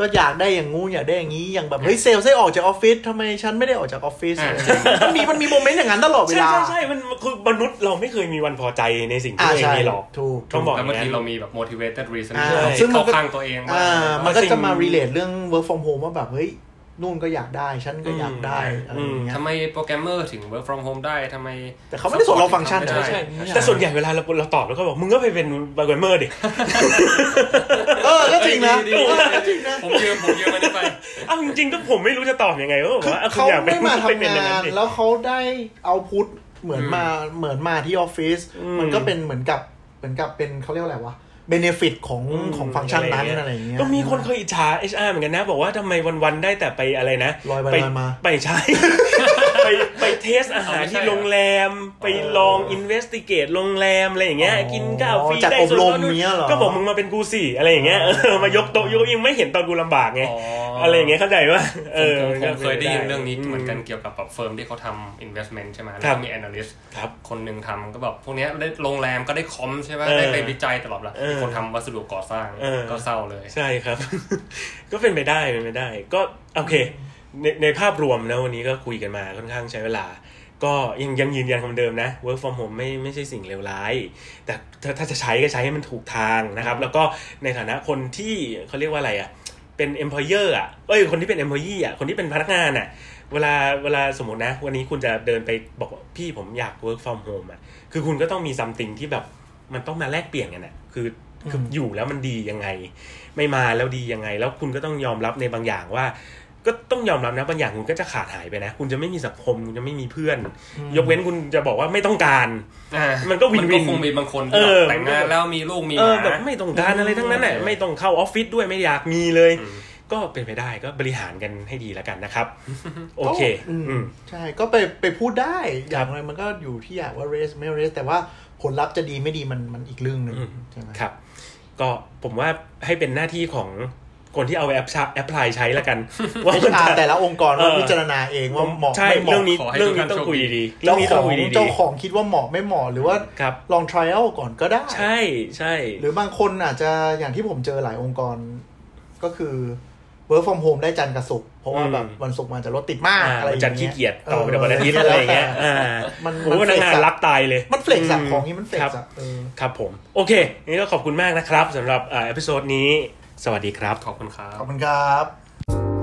C: ก็อยากได้อย่างงู้อยากได้อย่างนี้อย่างแบบเฮ้ยเซลส์ให้ออกจากออฟฟิศทำไมฉันไม่ได้ออกจากออฟฟิศ
B: อ่า
C: มันมีมันมี moment อย่างนั้นตลอดเว
A: ใช่
C: ลา
A: ใช่ใช่มันคือมนุษย์เราไม่เคยมีวันพอใจในสิ่งที่
C: อ่า
A: ตัวเอง
C: ใช่
A: มีหรอก
C: ถูก
A: ต้องบอก
B: แล้วบางที
A: อย่างนั้น
B: เรามีแบบ motivated reason
C: อ่า
B: ที่เรา
C: ซึ่งมัน
B: เข้า
C: ก็
B: ข้างตัวเอง
C: อ่า
B: ว่า
C: มันก็
A: สิ่ง
C: จะมา relate เรื่อง work from home ว่าแบบเฮ้ย นู่นก็อยากได้ ฉันก็อยากได้
A: อืม
C: อะไรอย่างเงี้ย
B: ทำไมโปรแกรมเมอร์ถึง work from home ได้ทำไม
C: แต่เขาไม่ได้สนเราฟังก์ชัน
B: ไม่
A: ใช่
B: ได้
A: ใช่
C: ไม่ใช่
A: แต่ส่วนใหญ่เวลาเราเราตอบแล้วก็บอก มึงก็ไปเป็นโปรแกรมเมอร์ดิ
C: เออ ก็จริงนะ
B: ดีดี
C: เออก็จริงนะ
B: ผมยืมผมยืมมันนี้ไป
A: อ้าวจริงๆก็ผมไม่รู้จะตอบยังไงก็บอก
C: คือ
A: ว่าอะคุณ
C: เขา
A: อยากเป็น
C: ไม่มา
A: ไป
C: ทำ
A: เป็นอย่าง
C: งา
A: นั้น
C: น
A: ดิ
C: แล้วเขาได้เอาพุทเหมือน
B: อืม
C: มาเหมือนมาที่ออฟฟิศ
A: อืม
C: มันก็เป็นเหมือนกับเหมือนกับเป็นเขาเรียกว่าอะไรวะ เบเนฟิตของ
A: อืม
C: ของฟังก์ชันนั้นอะไรอย่างเงี้ย
A: ก็มีคนเคยอิจฉา HR เหมือนกันนะ บอกว่าทำไมวันๆได้แต่ไปอะไรนะ
C: ลอยไป
A: ไป
C: ลอยมา
A: ไปใช่ ไปไปเทสอาหารที่โรงแรมไปลองอินเวสติเกตโรงแรมอะไรอย่างเงี้ย
C: อ๋อ
A: กินข้าวฟรี
C: จัด
A: ได้
C: อบ
A: ส่วน
C: ร
A: ล
C: ม
A: ดนู่น
C: เงี้ยเหรอ
A: ก็บอกมึงมาเป็นกูสี่อะไรอย่างเงี้ยเออมายกโต๊ะยกยังไม่เห็นตอนกูลำบากไง
B: อ๋ออ
A: อะไรอย่างเงี้ยเข้าใจว่าเออ
B: ผมผม
A: ก็
B: เคยได้ยิน
A: ป็ป
B: เรื่องนี้เหมือนกันเกี่ยวกับแบบเฟิร์มที่เขาทำ investment ใช่ไหมแล้ว
A: ครั
B: ก็
A: บ
B: มี analyst
A: ครับ
B: คนหนึ่งทำก็แบบพวกเนี้ยได้โรงแรมก็ได้คอมใช่ไหม
A: เออ
B: ได้ไปวิจัยตลอดละ
A: เออ
B: คนทำวัสดุก่อสร้าง
A: เออ
B: ก็เศร้าเลย
A: ใช่ครับ ก็เป็นไปได้เป็นไปได้ ก็โอเค ในในภาพรวมนะวันนี้ก็คุยกันมาค่อนข้างใช้เวลา ก็ยังยังยืนยันคำเดิมนะ work from home ไม่ไม่ใช่สิ่งเลวร้าย แต่ถ้าถ้าจะใช้ก็ใช้ให้มันถูกทางนะครับ แล้วก็ในฐานะคนที่เขาเรียกว่าอะไรอะเป็น employer อะเอ้ยคนที่เป็น employee อะคนที่เป็นพนักงานอะเวลาเวลาสมมตินะ วันนี้คุณจะเดินไปบอกว่าพี่ผมอยาก work from home อะคือคุณก็ต้องมี something ที่แบบมันต้องมาแลกเปลี่ยนกันอะคือคืออยู่แล้วมันดียังไง ไม่มาแล้วดียังไง แล้วคุณก็ต้องยอมรับในบางอย่างว่า ก็ต้องยอมรับนะบางอย่างคุณก็จะขาดหายไปนะ คุณจะไม่มีสังคมคุณจะไม่มีเพื่อน ยกเว้นคุณจะบอกว่าไม่ต้องการมันก็วินวิน
B: มัคงมีบางคน
A: เอ
B: ที่
A: อ
B: แบบแต่งงานแล้วมีลูกมีห
A: เออ
B: มา
A: แบบไม่ต้องการอะไรทั้งนั้นแหละไม่ต้องเข้าออฟฟิศด้วยไม่อยากมีเลย ก็เป็นไปได้ก็บริหารกันให้ดีแล้วกันนะครับ โอเค
C: อืม
A: อืม
C: ใช่ก็ไปไปพูดได้อย่างไรมันก็อยู่ที่อยากว่าเรสไม่เรสแต่ว่าผลลัพธ์จะดีไม่ดีมันมันอีกเรื่องหนึ่ง
A: อืม
C: ใช่ไหม
A: ครับ ก็ผมว่าให้เป็นหน้าที่ของ คนที่เอาไปแอปชาแอปพลายใช้แล้วกัน ว่ามัน
C: HR
A: จะ
C: แต่ละองค์กรว่า
A: เออ
C: พิจารณาเองว่าเหมาะ
A: ใช่
C: ไม่เหมาะ
A: เรื่องนี้
B: ขอให้
A: เรื่อง
B: ทุก
A: นี้
B: ท่าน
A: ต้องคุย
B: โชคดี
A: ดีๆเรื่อ
C: เจ้าง
A: นี้
C: ข
A: ต้อ
C: องง
A: คุยดีๆ
C: เจ้าของคิดว่าเหมาะไม่เหมาะหรือว่า
A: ครับ
C: ลอง trial ก่อนก็ได้
A: ใช่ใช่
C: หรือบางคนอาจจะอย่างที่ผมเจอหลายองค์กรก็คือ work from home ได้จันทร์กับศุกร์เพราะว่าแบบวันศุกร์มันจะรถติดมาก
A: อ่า
C: อะไรอย่าง
A: จัด
C: เงี้ย
A: ขี้เกียจต่อไปวันอาทิตย์อะไรอย่างเงี้ยอ่า
C: มัน
A: โอ้พนักงานรักตายเลย
C: มัน flex อะ
A: ม
C: ของนี้มัน flex
A: ครับ
C: อะเออ
A: ครับผม โอเคงั้นก็ขอบคุณมากนะครับสำหรับอ่า episode นี้ สวัสดีครับ
B: ขอบคุณครับ
C: ขอบคุณครับ